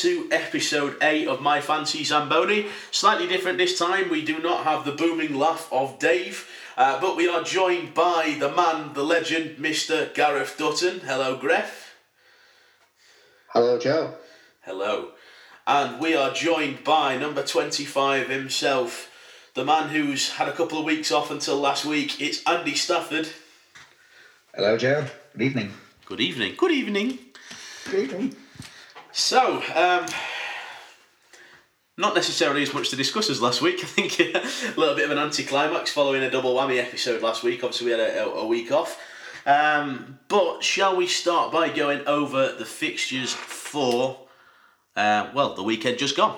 to episode 8 of My Fancy Zamboni. Slightly different this time, we do not have the booming laugh of Dave, uh, but we are joined by the man, the legend, Mr. Gareth Dutton. Hello, Gref. Hello, Joe. Hello. And we are joined by number 25 himself, the man who's had a couple of weeks off until last week. It's Andy Stafford. Hello, Joe. Good evening. Good evening. Good evening. Good evening. So, um, not necessarily as much to discuss as last week. I think a little bit of an anticlimax following a double whammy episode last week. Obviously, we had a, a, week off. Um, but shall we start by going over the fixtures for, uh, well, the weekend just gone?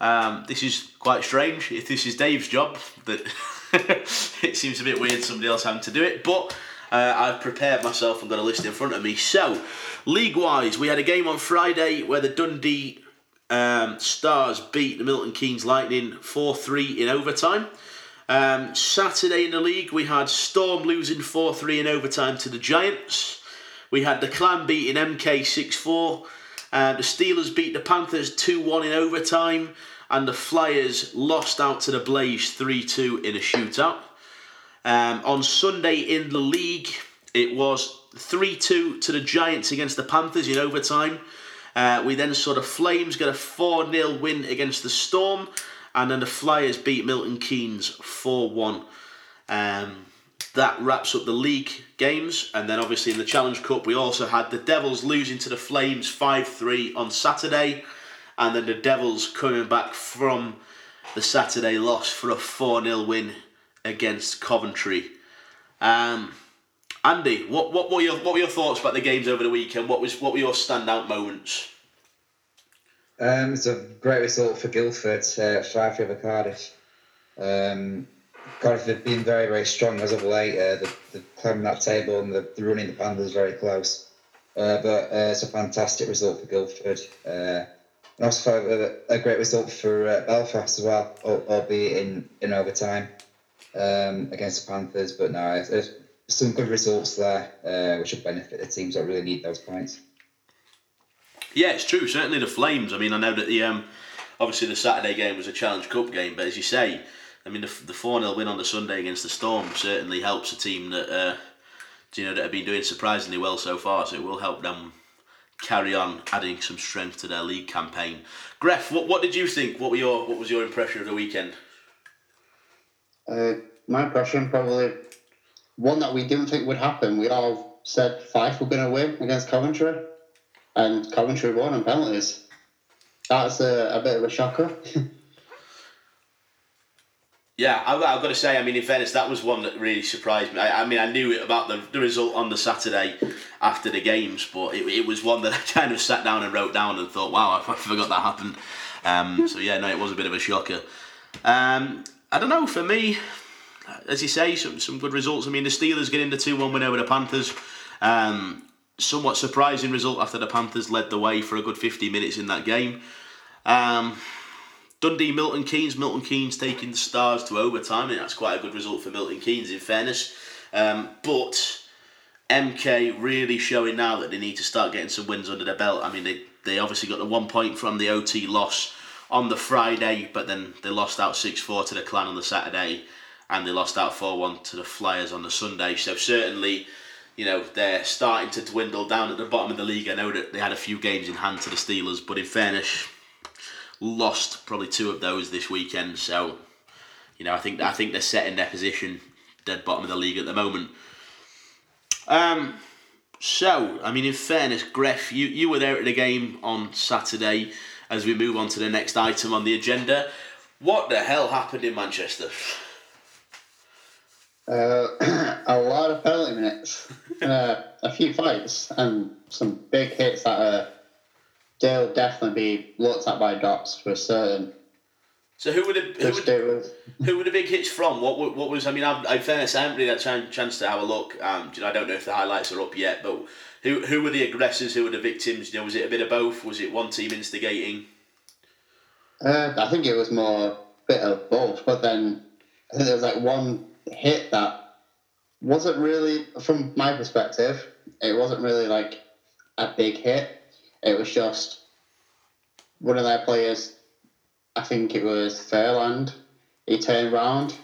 Um, this is quite strange. If this is Dave's job, that it seems a bit weird somebody else having to do it. But uh, I've prepared myself and got a list in front of me. So, league wise, we had a game on Friday where the Dundee um, Stars beat the Milton Keynes Lightning 4 3 in overtime. Um, Saturday in the league, we had Storm losing 4 3 in overtime to the Giants. We had the Clan beating MK 6 4. Uh, the Steelers beat the Panthers 2 1 in overtime. And the Flyers lost out to the Blaze 3 2 in a shootout. Um, on Sunday in the league, it was 3 2 to the Giants against the Panthers in overtime. Uh, we then saw the Flames get a 4 0 win against the Storm, and then the Flyers beat Milton Keynes 4 1. Um, that wraps up the league games, and then obviously in the Challenge Cup, we also had the Devils losing to the Flames 5 3 on Saturday, and then the Devils coming back from the Saturday loss for a 4 0 win against Coventry. Um, Andy, what, what were your what were your thoughts about the games over the weekend? What was what were your standout moments? Um, it's a great result for Guildford, uh, five over Cardiff. Um, Cardiff have been very very strong as of late. Uh, the, the climbing that table and the, the running the Panthers very close. Uh, but uh, it's a fantastic result for Guildford. Uh, and also a, a great result for uh, Belfast as well, albeit in, in overtime um, against the Panthers. But no, it's some good results there, uh, which will benefit the teams that really need those points. Yeah, it's true. Certainly the Flames. I mean, I know that the um, obviously the Saturday game was a Challenge Cup game, but as you say, I mean, the the four 0 win on the Sunday against the Storm certainly helps a team that uh, you know that have been doing surprisingly well so far. So it will help them carry on adding some strength to their league campaign. Gref, what what did you think? What were your what was your impression of the weekend? Uh, my impression probably one that we didn't think would happen. We all said Fife were going to win against Coventry, and Coventry won on penalties. That's a, a bit of a shocker. yeah, I've, I've, got to say, I mean, in fairness, that was one that really surprised me. I, I mean, I knew about the, the result on the Saturday after the games, but it, it was one that I kind of sat down and wrote down and thought, wow, I forgot that happened. Um, so, yeah, no, it was a bit of a shocker. Um, I don't know, for me, as you say, some, some good results. I mean, the Steelers getting the 2 1 win over the Panthers. Um, somewhat surprising result after the Panthers led the way for a good 50 minutes in that game. Um, Dundee, Milton Keynes. Milton Keynes taking the Stars to overtime. I that's quite a good result for Milton Keynes, in fairness. Um, but MK really showing now that they need to start getting some wins under their belt. I mean, they, they obviously got the one point from the OT loss on the Friday, but then they lost out 6 4 to the Clan on the Saturday and they lost out 4 1 to the Flyers on the Sunday. So, certainly, you know, they're starting to dwindle down at the bottom of the league. I know that they had a few games in hand to the Steelers, but in fairness, lost probably two of those this weekend. So, you know, I think I think they're setting their position dead bottom of the league at the moment. Um, so, I mean, in fairness, Gref, you, you were there at the game on Saturday as we move on to the next item on the agenda. What the hell happened in Manchester? Uh, a lot of penalty minutes, uh, a few fights, and some big hits that uh, they'll definitely be looked at by Dops for certain. So who would the who were, who were the big hits from? What what was I mean? I, in fairness, I haven't really had a chance to have a look. Um, you know, I don't know if the highlights are up yet, but who who were the aggressors? Who were the victims? You know, was it a bit of both? Was it one team instigating? Uh, I think it was more a bit of both, but then I think there was like one hit that wasn't really, from my perspective, it wasn't really like a big hit. It was just one of their players, I think it was Fairland, he turned round,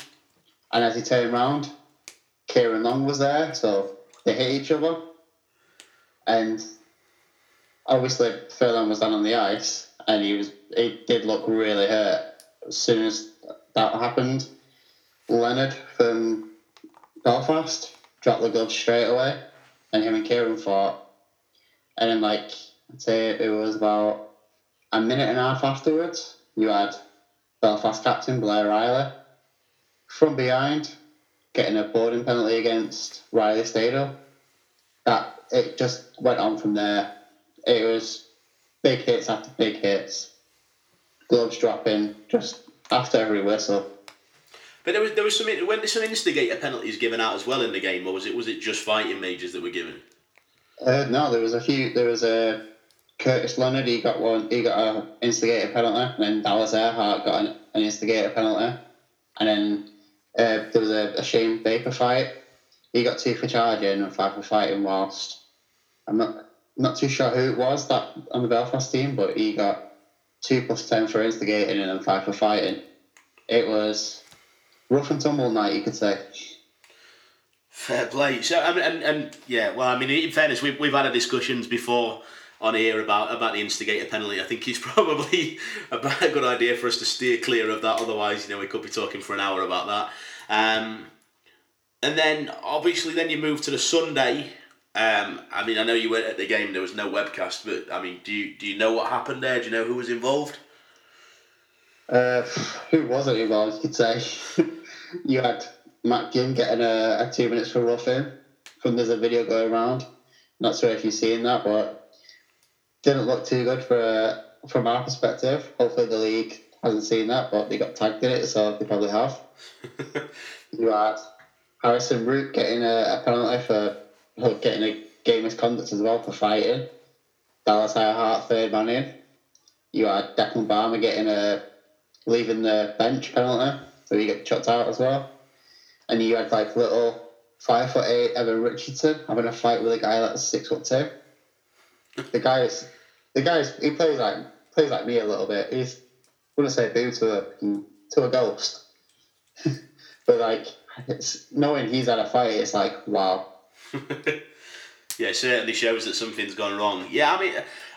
and as he turned round, Kieran Long was there, so they hit each other. And obviously, Furlong was down on the ice, and he was he did look really hurt as soon as that happened. Leonard from Belfast dropped the glove straight away, and him and Kieran fought. And then, like, I'd say it was about a minute and a half afterwards, you had Belfast captain Blair Riley from behind getting a boarding penalty against Riley Stado. That it just went on from there. It was big hits after big hits, gloves dropping just after every whistle. But there was there was some when there some instigator penalties given out as well in the game, or was it was it just fighting majors that were given? Uh, no, there was a few. There was a Curtis Leonard. He got one. He got an instigator penalty, and then Dallas Ehrhardt got an, an instigator penalty, and then uh, there was a, a Shane Baker fight. He got two for charging and five for fighting. Whilst I'm not not too sure who it was that on the Belfast team, but he got two plus ten for instigating and then five for fighting. It was rough and tumble night, you could say. Fair play. So I mean, and, and yeah, well, I mean, in fairness, we've, we've had discussions before on here about about the instigator penalty. I think it's probably a good idea for us to steer clear of that. Otherwise, you know, we could be talking for an hour about that. Um, and then obviously, then you move to the Sunday. Um, I mean, I know you weren't at the game. There was no webcast, but I mean, do you do you know what happened there? Do you know who was involved? Uh, who wasn't involved? You could say you had Matt Ginn getting a, a two minutes for roughing. From there's a video going around. Not sure if you've seen that, but didn't look too good for uh, from our perspective. Hopefully the league hasn't seen that, but they got tagged in it, so they probably have. you had Harrison Root getting a, a penalty for getting a game misconduct as well for fighting. Dallas Ehrhardt third man in. You had Declan Balmer getting a leaving the bench penalty, so he got chucked out as well. And you had like little five foot eight Evan Richardson having a fight with a guy that's six foot two. The guy's the guy's he plays like plays like me a little bit. He's wouldn't say boo to a to a ghost. but like it's knowing he's had a fight, it's like wow. yeah, certainly shows that something's gone wrong. Yeah, I mean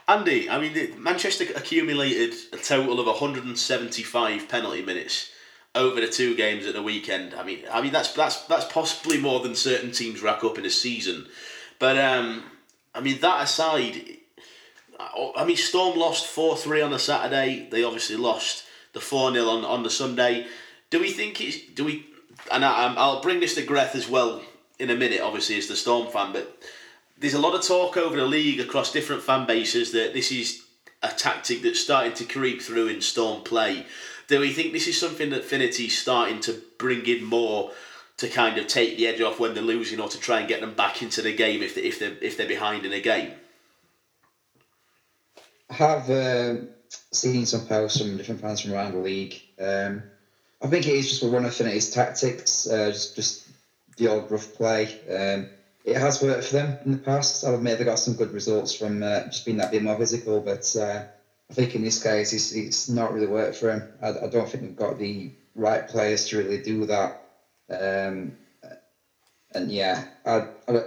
Andy, I mean, Manchester accumulated a total of 175 penalty minutes over the two games at the weekend. I mean, I mean that's that's that's possibly more than certain teams rack up in a season. But um, I mean, that aside, I mean, Storm lost four three on the Saturday. They obviously lost the four 0 on on the Sunday. Do we think it's do we? And I, I'll bring this to Greth as well in a minute. Obviously, as the Storm fan, but there's a lot of talk over the league across different fan bases that this is a tactic that's starting to creep through in Storm play. Do we think this is something that Finnerty's starting to bring in more to kind of take the edge off when they're losing, or to try and get them back into the game if they, if they're, if they're behind in a game? I have uh, seen some posts from different fans from around the league. Um, I think it is just one of Finnerty's tactics, uh, just just the old rough play. Um, it has worked for them in the past. I'll admit they got some good results from uh, just being that bit more physical, but uh, I think in this case it's, it's not really worked for them. I, I, don't think they've got the right players to really do that. Um, and yeah, I, I,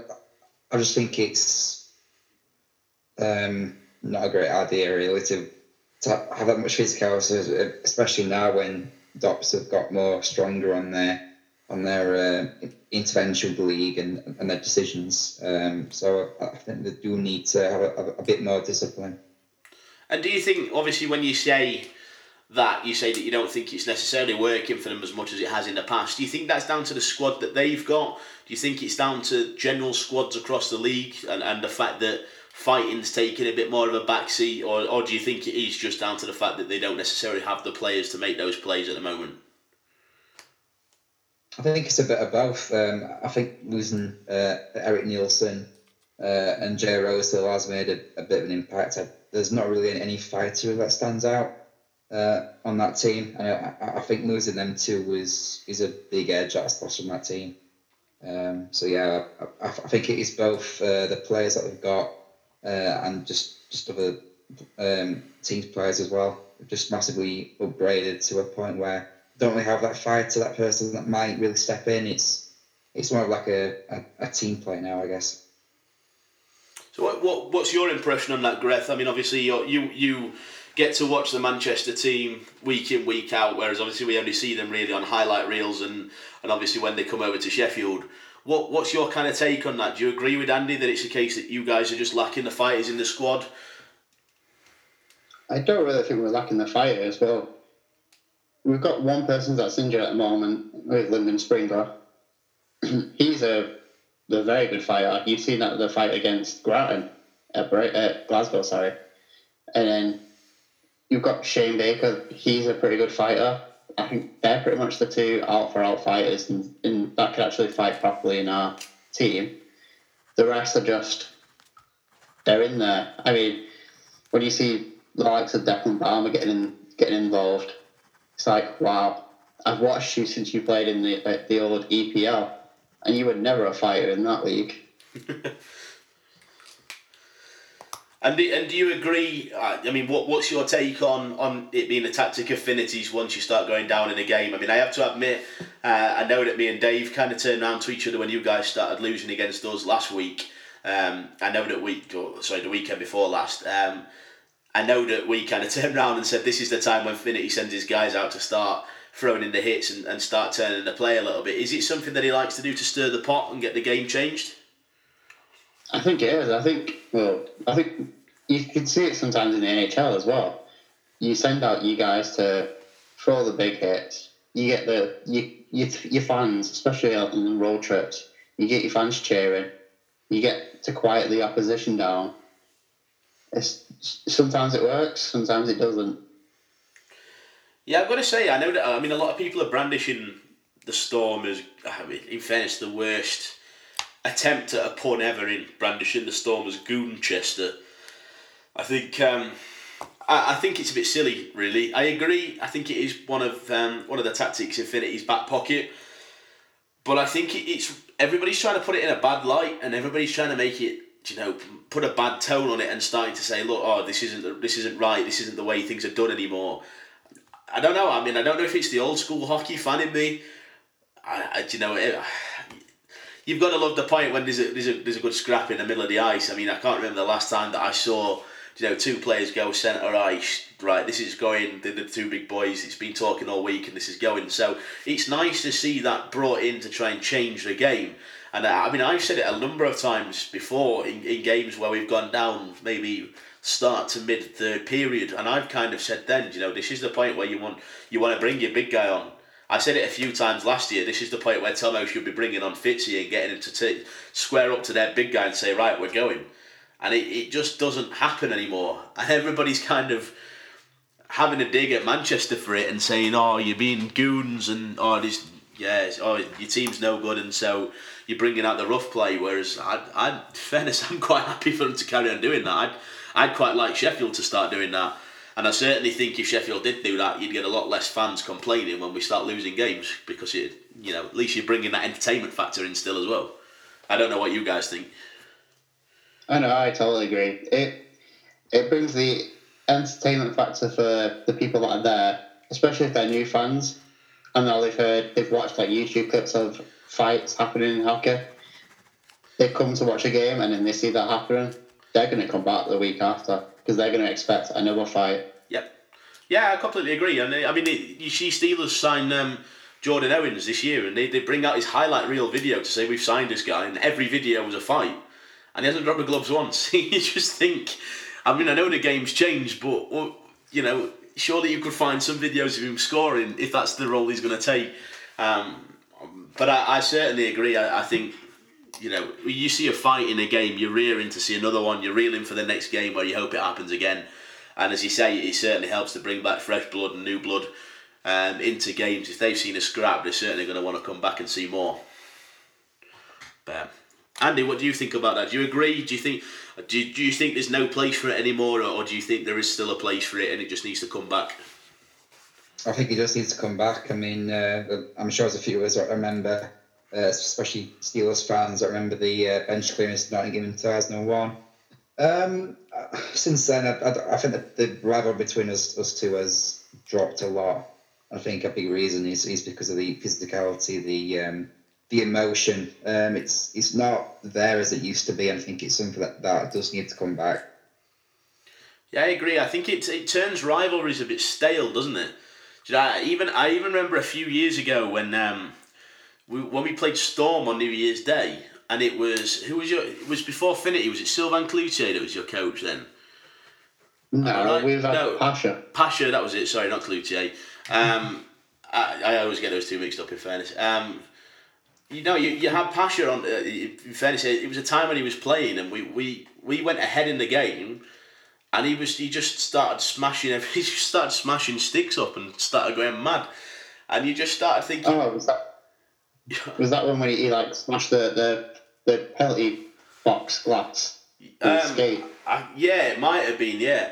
I just think it's um, not a great idea really to, to have that much physicality, especially now when Dops have got more stronger on their on their uh, intervention league and, and their decisions. Um, so I think they do need to have a, a, bit more discipline. And do you think, obviously, when you say that, you say that you don't think it's necessarily working for them as much as it has in the past, do you think that's down to the squad that they've got? Do you think it's down to general squads across the league and, and the fact that fighting's taking a bit more of a backseat, or, or do you think it is just down to the fact that they don't necessarily have the players to make those plays at the moment? I think it's a bit of both. Um, I think losing uh, Eric Nielsen uh, and Jay Rosehill has made a, a, bit of an impact. I, there's not really any fighter that stands out uh, on that team, and I, I, think losing them two was is a big edge that's lost from that team. Um, so yeah, I, I, think it is both uh, the players that we've got uh, and just just other um, teams players as well. Just massively upgraded to a point where don't really have that fire to that person that might really step in. It's it's more of like a, a, a team play now, I guess. So what, what what's your impression on that, Greth? I mean, obviously you you you get to watch the Manchester team week in week out, whereas obviously we only see them really on highlight reels and and obviously when they come over to Sheffield. What what's your kind of take on that? Do you agree with Andy that it's a case that you guys are just lacking the fighters in the squad? I don't really think we're lacking the fighters. Well, we've got one person that's injured at the moment with Lyndon Springer. He's a, a very good fighter. You've seen that the fight against Grattan at, at Glasgow, sorry. And then you've got Shane Baker. He's a pretty good fighter. I think they're pretty much the two out for out fighters, and, and that could actually fight properly in our team. The rest are just they're in there. I mean, when you see the likes of Declan Balmer getting in, getting involved, it's like wow. I've watched you since you played in the uh, the old EPL, and you were never a fighter in that league. And do, and do you agree? Uh, I mean, what what's your take on, on it being a tactic affinities once you start going down in a game? I mean, I have to admit, uh, I know that me and Dave kind of turned around to each other when you guys started losing against us last week. Um, I know that week, sorry, the weekend before last. Um, I know that we kind of turned around and said this is the time when Finnerty sends his guys out to start throwing in the hits and, and start turning the play a little bit. Is it something that he likes to do to stir the pot and get the game changed? I think it is. I think well, I think you can see it sometimes in the NHL as well. You send out you guys to throw the big hits. You get the you, you your fans, especially out on the road trips. You get your fans cheering. You get to quiet the opposition down. It's sometimes it works, sometimes it doesn't. Yeah, I've got to say, I know that. I mean, a lot of people are brandishing the Storm as, I mean, in fairness, the worst attempt at a pun ever in brandishing the Storm as Goonchester. I think um, I, I think it's a bit silly, really. I agree. I think it is one of um, one of the tactics Infinity's back pocket, but I think it, it's everybody's trying to put it in a bad light, and everybody's trying to make it, you know, put a bad tone on it, and starting to say, look, oh, this isn't this isn't right. This isn't the way things are done anymore. I don't know. I mean, I don't know if it's the old school hockey fan in me. I, I you know, it, you've got to love the point when there's a, there's a there's a good scrap in the middle of the ice. I mean, I can't remember the last time that I saw you know two players go centre ice. Right, this is going. The, the two big boys. It's been talking all week, and this is going. So it's nice to see that brought in to try and change the game. And uh, I mean, I've said it a number of times before in, in games where we've gone down, maybe start to mid third period, and I've kind of said then, you know, this is the point where you want you want to bring your big guy on. I said it a few times last year. This is the point where Tomo should be bringing on Fitzy and getting him to square up to their big guy and say, right, we're going. And it, it just doesn't happen anymore. And everybody's kind of having a dig at Manchester for it and saying, oh, you're being goons and, oh, this, yeah, oh, your team's no good and so you're bringing out the rough play. Whereas, I, I, fairness, I'm quite happy for them to carry on doing that. I'd, I'd quite like Sheffield to start doing that. And I certainly think if Sheffield did do that, you'd get a lot less fans complaining when we start losing games because it, you know, at least you're bringing that entertainment factor in still as well. I don't know what you guys think. I know, I totally agree. It it brings the entertainment factor for the people that are there, especially if they're new fans, and all they've heard, they've watched like YouTube clips of fights happening in hockey. They come to watch a game and then they see that happening. They're going to come back the week after because they're going to expect another fight. Yep. Yeah, I completely agree. And I mean, you see Steelers sign um, Jordan Owens this year, and they, they bring out his highlight reel video to say we've signed this guy, and every video was a fight, and he hasn't dropped the gloves once. you just think, I mean, I know the game's changed, but you know, surely you could find some videos of him scoring if that's the role he's going to take. Um, but I, I certainly agree. I, I think you know, you see a fight in a game, you're rearing to see another one, you're reeling for the next game where you hope it happens again. And as you say, it certainly helps to bring back fresh blood and new blood um, into games. If they've seen a scrap, they're certainly going to want to come back and see more. But Andy, what do you think about that? Do you agree? Do you think do you, do you think there's no place for it anymore, or do you think there is still a place for it and it just needs to come back? I think it just needs to come back. I mean, uh, I'm sure there's a few of us remember uh, especially Steelers fans that remember the uh, bench clearance in Nottingham in 2001. Um, since then, I, I, I think that the rivalry between us, us two has dropped a lot. I think a big reason is, is because of the physicality, the um, the emotion. Um, it's it's not there as it used to be. And I think it's something that, that does need to come back. Yeah, I agree. I think it it turns rivalries a bit stale, doesn't it? Know, I even I even remember a few years ago when um, we when we played Storm on New Year's Day, and it was who was your it was before Finnerty. Was it Sylvain Cloutier that was your coach then? No, Alright, we've had no. Pacha. Pacha, that was it. Sorry, not Cloutier. Um, I, I always get those two mixed up. In fairness, um, you know, you, you had Pacha on. Uh, in fairness, it was a time when he was playing, and we, we, we went ahead in the game, and he was he just started smashing. every- He just started smashing sticks up and started going mad, and you just started thinking, Oh, was that was that when we he like smashed the the, the penalty box glass? Um? I, yeah, it might have been, yeah.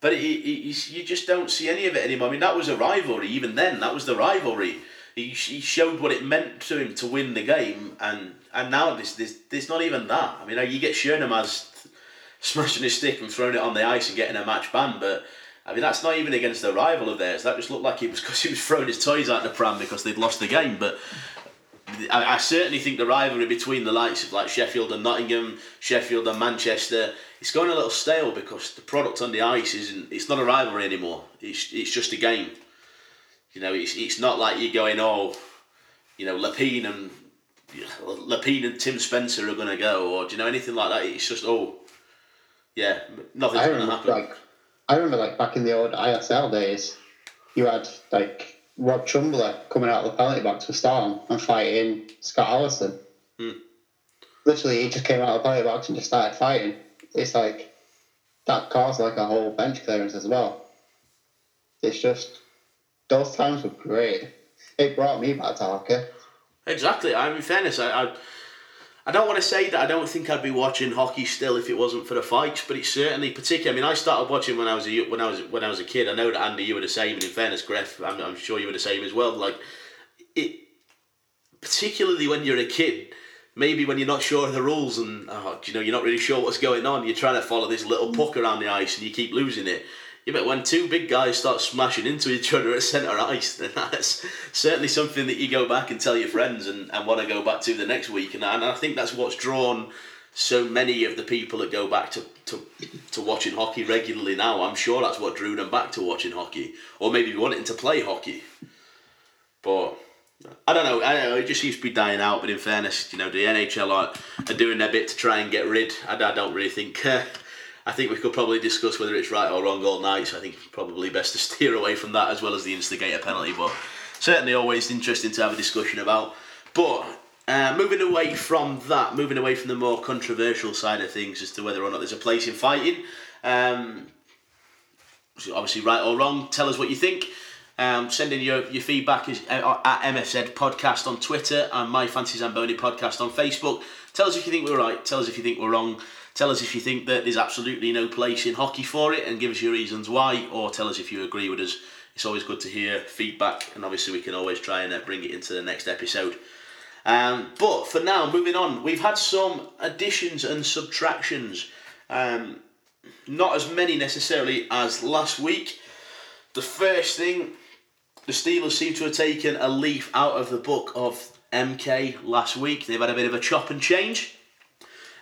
But it, it, it, you just don't see any of it anymore. I mean, that was a rivalry. Even then, that was the rivalry. He, he showed what it meant to him to win the game, and and now there's, there's, there's not even that. I mean, you get Schoenemaz smashing his stick and throwing it on the ice and getting a match ban, but I mean, that's not even against a rival of theirs. That just looked like it was because he was throwing his toys out the pram because they'd lost the game. But I, I certainly think the rivalry between the likes of like Sheffield and Nottingham, Sheffield and Manchester, it's going a little stale because the product on the ice isn't. It's not a rivalry anymore. It's it's just a game. You know, it's it's not like you're going oh, you know, Lapine and Lapine and Tim Spencer are going to go or do you know anything like that? It's just oh, yeah, nothing's going to happen. like I remember like back in the old ISL days, you had like Rob Trumbley coming out of the penalty box for Storm and fighting Scott Allison. Hmm. Literally, he just came out of the penalty box and just started fighting. It's like that caused like a whole bench clearance as well. It's just those times were great. It brought me back to hockey. Exactly. I mean, in fairness, I, I, I don't want to say that I don't think I'd be watching hockey still if it wasn't for the fights, but it's certainly particularly. I mean, I started watching when I was a when I was when I was a kid. I know that Andy, you were the same, and in fairness, Griff, I'm, I'm sure you were the same as well. Like it, particularly when you're a kid. Maybe when you're not sure of the rules and oh, you know you're not really sure what's going on, you're trying to follow this little puck around the ice and you keep losing it. Yeah, but when two big guys start smashing into each other at centre ice, then that's certainly something that you go back and tell your friends and, and want to go back to the next week. And I, and I think that's what's drawn so many of the people that go back to, to, to watching hockey regularly now. I'm sure that's what drew them back to watching hockey. Or maybe wanting to play hockey. But I don't know. I don't know. It just seems to be dying out. But in fairness, you know, the NHL are, are doing their bit to try and get rid. I, I don't really think. Uh, I think we could probably discuss whether it's right or wrong all night. So I think probably best to steer away from that as well as the instigator penalty. But certainly always interesting to have a discussion about. But uh, moving away from that, moving away from the more controversial side of things as to whether or not there's a place in fighting. Um, so obviously, right or wrong, tell us what you think. Um, send in your, your feedback is, uh, at MSZ Podcast on Twitter and My Fancy Zamboni Podcast on Facebook. Tell us if you think we're right. Tell us if you think we're wrong. Tell us if you think that there's absolutely no place in hockey for it and give us your reasons why, or tell us if you agree with us. It's always good to hear feedback, and obviously, we can always try and uh, bring it into the next episode. Um, but for now, moving on, we've had some additions and subtractions. Um, not as many necessarily as last week. The first thing, the Steelers seem to have taken a leaf out of the book of MK last week. They've had a bit of a chop and change.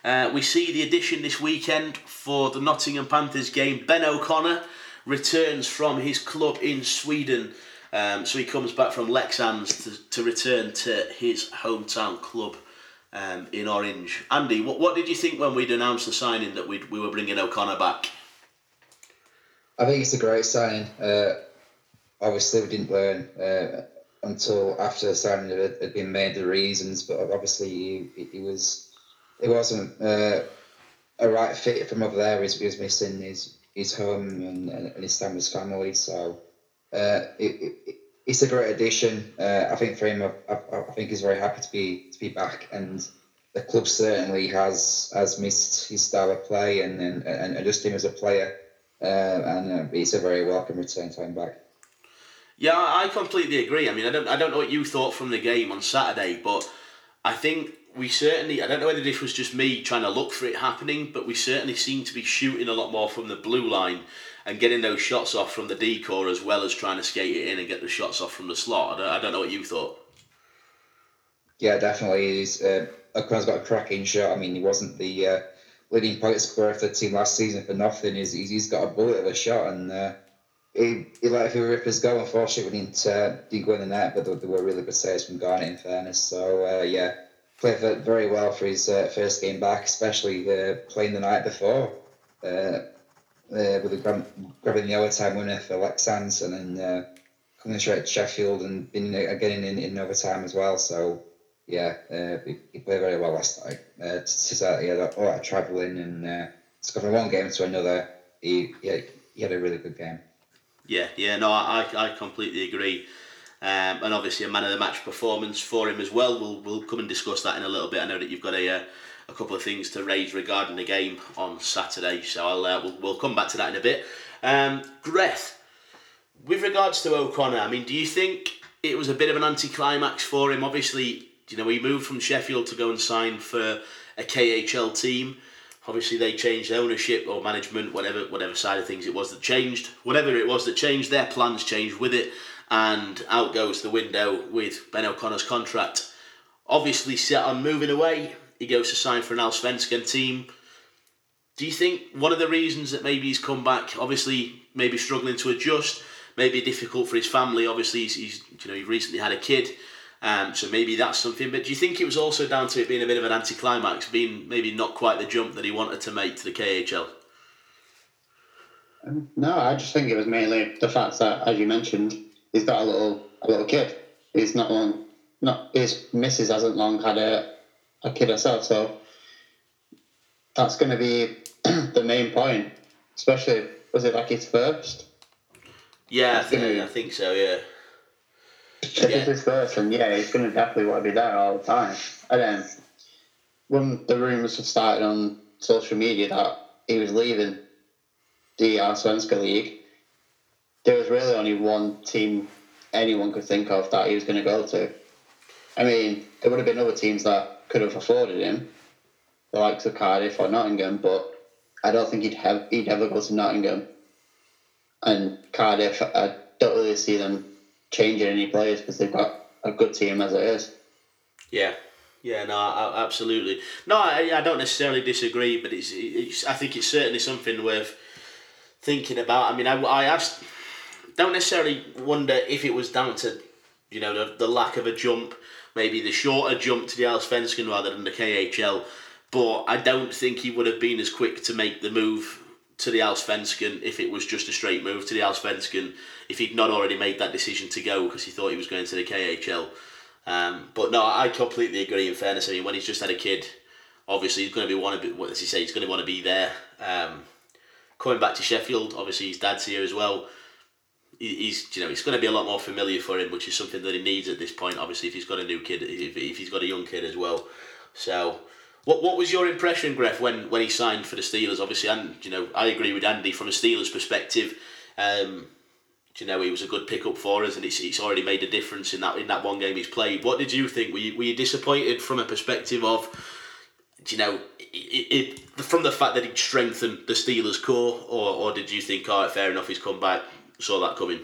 Uh, we see the addition this weekend for the Nottingham Panthers game. Ben O'Connor returns from his club in Sweden. Um, so he comes back from Leksands to, to return to his hometown club um, in Orange. Andy, what, what did you think when we'd announced the signing that we'd, we were bringing O'Connor back? I think it's a great sign. Uh, obviously, we didn't learn uh, until after the signing had, had been made the reasons, but obviously he, he was it wasn't uh, a right fit from over there. He was missing his his home and, and his his family. So uh, it, it, it's a great addition. Uh, I think for him, I, I, I think he's very happy to be to be back, and the club certainly has has missed his style of play and and, and just him as a player. Uh, and uh, it's a very welcome return to him back. Yeah, I completely agree. I mean, I don't, I don't know what you thought from the game on Saturday, but I think we certainly, I don't know whether this was just me trying to look for it happening, but we certainly seem to be shooting a lot more from the blue line and getting those shots off from the decor as well as trying to skate it in and get the shots off from the slot. I don't, I don't know what you thought. Yeah, definitely. He's, uh, O'Connor's got a cracking shot. I mean, he wasn't the uh, leading point scorer for the team last season for nothing. He's, he's got a bullet of a shot and uh, he, he let a few rippers go. Unfortunately, didn't, uh, didn't go in the net, but there, there were really good saves from Garnett in fairness. So, uh, yeah, played very well for his uh, first game back, especially uh, playing the night before. Uh, uh, with the grabbing the overtime winner for Leksands and then uh, coming straight to Sheffield and being again in, in overtime as well. So yeah, uh, he, he, played very well last night. Uh, to, he had a lot of travelling and uh, go from one game to another, he, he, he had a really good game. Yeah, yeah, no, I, I completely agree. Um, and obviously a man of the match performance for him as well. We'll we'll come and discuss that in a little bit. I know that you've got a uh, a couple of things to raise regarding the game on Saturday, so I'll uh, we'll, we'll come back to that in a bit. Um, Greth, with regards to O'Connor, I mean, do you think it was a bit of an anticlimax for him? Obviously, you know, he moved from Sheffield to go and sign for a KHL team. Obviously, they changed ownership or management, whatever whatever side of things it was that changed. Whatever it was that changed, their plans changed with it, and out goes the window with Ben O'Connor's contract. Obviously, set on moving away he goes to sign for an Allsvenskan team. Do you think one of the reasons that maybe he's come back, obviously maybe struggling to adjust, maybe difficult for his family. Obviously, he's, he's you know he recently had a kid, um, so maybe that's something. But do you think it was also down to it being a bit of an anticlimax, being maybe not quite the jump that he wanted to make to the KHL? Um, no, I just think it was mainly the fact that, as you mentioned, he's got a little a little kid. He's not long, not his missus hasn't long had a a kid herself. So that's going to be the main point, especially was it like his first? Yeah, I think, I think so. Yeah. If yeah. it's his first, and yeah, he's going to definitely want to be there all the time. And then when the rumours have started on social media that he was leaving the Allsvenska League, there was really only one team anyone could think of that he was going to go to. I mean, there would have been other teams that could have afforded him, the likes of Cardiff or Nottingham, but I don't think he'd have he'd ever go to Nottingham. And Cardiff, I don't really see them changing any players because they've got a good team as it is. Yeah, yeah, no, absolutely. No, I, I don't necessarily disagree, but it's, it's I think it's certainly something worth thinking about. I mean, I, I asked, don't necessarily wonder if it was down to, you know, the, the lack of a jump maybe the shorter jump to the Allsvenskan rather than the KHL. But I don't think he would have been as quick to make the move to the Allsvenskan if it was just a straight move to the Allsvenskan if he'd not already made that decision to go because he thought he was going to the KHL. Um, but no, I completely agree. In fairness, I mean, when he's just had a kid, obviously he's going to be one of what does he say? He's going to want to be there. Um, coming back to Sheffield, obviously his dad's here as well he's you know it's going to be a lot more familiar for him, which is something that he needs at this point. Obviously, if he's got a new kid, if, if he's got a young kid as well. So, what what was your impression, Gref, when when he signed for the Steelers? Obviously, and you know I agree with Andy from a Steelers perspective. Um, you know he was a good pickup for us, and it's, it's already made a difference in that in that one game he's played. What did you think? Were you, were you disappointed from a perspective of, Do you know, it, it, from the fact that he'd strengthened the Steelers core, or, or did you think, all right, fair enough, he's come back, saw that coming?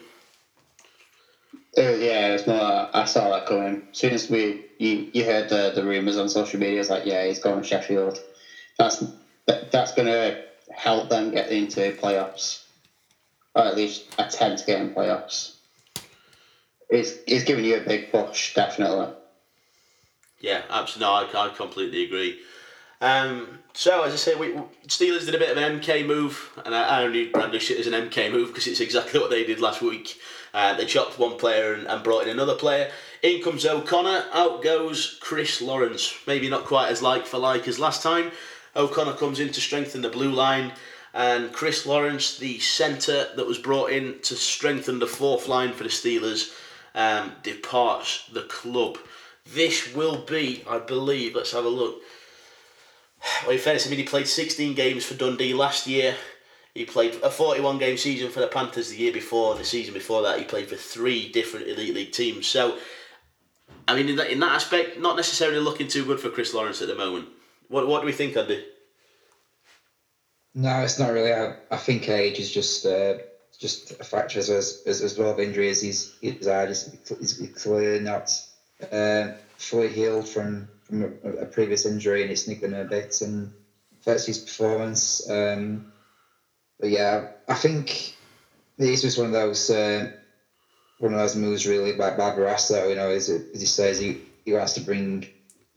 Uh, yeah, it's more. I saw that coming. As soon as we you, you heard the, the rumors on social media, it's like, yeah, he's going to Sheffield. That's that's going to help them get into playoffs, or at least attempt to get in playoffs. It's it's giving you a big push, definitely. Yeah, absolutely. No, I, I completely agree. Um, so as I say, we, Steelers did a bit of an MK move, and I, only brandish it as an MK move because it's exactly what they did last week. Uh, they chopped one player and, and, brought in another player. In comes O'Connor, out goes Chris Lawrence. Maybe not quite as like for like as last time. O'Connor comes in to strengthen the blue line, and Chris Lawrence, the centre that was brought in to strengthen the fourth line for the Steelers, um, departs the club. This will be, I believe, let's have a look well, in fairness, I mean, he played 16 games for Dundee last year. He played a 41 game season for the Panthers the year before. The season before that, he played for three different Elite League teams. So, I mean, in that, in that aspect, not necessarily looking too good for Chris Lawrence at the moment. What What do we think, Andy? No, it's not really. I, I think age is just uh, just a factor as as, as well of injuries. He's he's, he's, he's clearly not uh, fully healed from from a, a, previous injury, and it's niggling a bit and affects his performance. Um, but yeah, I think it's just one of those uh, one of those moves really by, Barrasso. You know, as, as he says, he, he wants to bring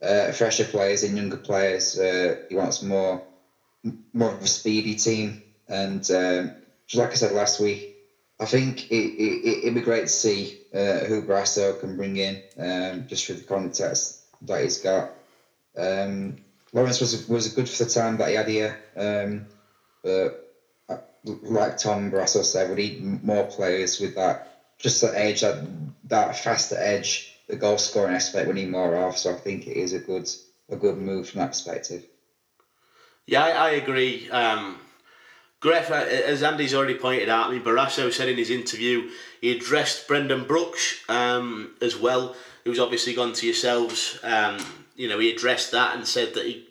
uh, fresher players in, younger players. Uh, he wants more more of a speedy team. And um, just like I said last week, I think it, it, it'd be great to see uh, who Barrasso can bring in um, just for the context that he's got. Um, Lawrence was was good for the time that he had here, um, but uh, like Tom Barrasso said, we need more players with that just that edge, that that faster edge, the goal scoring aspect. We need more of. So I think it is a good a good move from that perspective. Yeah, I, I agree. Um, Greff, uh, as Andy's already pointed out, I mean, Barrasso said in his interview he addressed Brendan Brooks um, as well, who's obviously gone to yourselves. Um, you know, he addressed that and said that he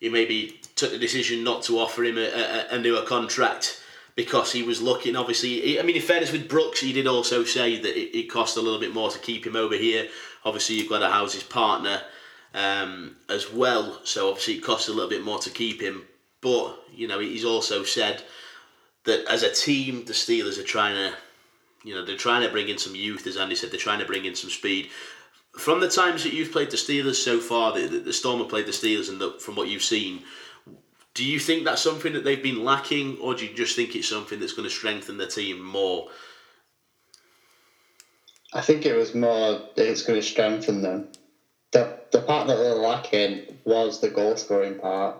he maybe took the decision not to offer him a, a, a newer contract because he was looking. Obviously, he, I mean, in fairness with Brooks, he did also say that it, it cost a little bit more to keep him over here. Obviously, you've got to house his partner um, as well. So obviously it costs a little bit more to keep him. But you know he's also said that as a team, the Steelers are trying to, you know, they're trying to bring in some youth. As Andy said, they're trying to bring in some speed. From the times that you've played the Steelers so far, the, the, Storm have played the Steelers, and the, from what you've seen, do you think that's something that they've been lacking, or do you just think it's something that's going to strengthen the team more? I think it was more it's going to strengthen them the the part that they're lacking was the goal scoring part.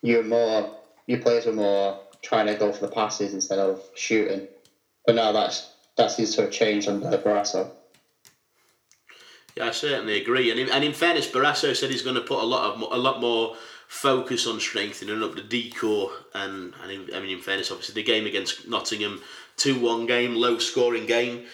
You're more your players were more trying to go for the passes instead of shooting. But now that's that seems to have changed under the Barrasso. Yeah, I certainly agree. And in, and in fairness, Barrasso said he's going to put a lot of a lot more focus on strengthening up the decor. And, and in, I mean, in fairness, obviously the game against Nottingham, two one game, low scoring game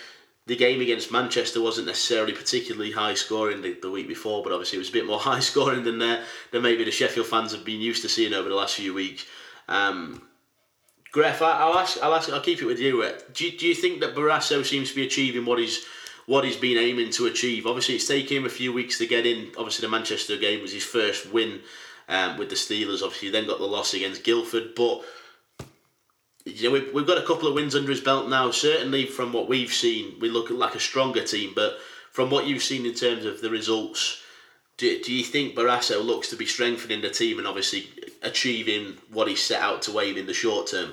the game against Manchester wasn't necessarily particularly high scoring the, the week before, but obviously it was a bit more high scoring than uh, than maybe the Sheffield fans have been used to seeing over the last few weeks. Um, Greff, I, will ask, I'll ask, I'll keep it with you. Do, you. do you think that Barrasso seems to be achieving what he's what he's been aiming to achieve? Obviously, it's taken him a few weeks to get in. Obviously, the Manchester game was his first win um, with the Steelers. Obviously, then got the loss against Guildford, but you know, we've, we've got a couple of wins under his belt now. Certainly, from what we've seen, we look like a stronger team. But from what you've seen in terms of the results, do, do you think Barrasso looks to be strengthening the team and obviously achieving what he set out to aim in the short term?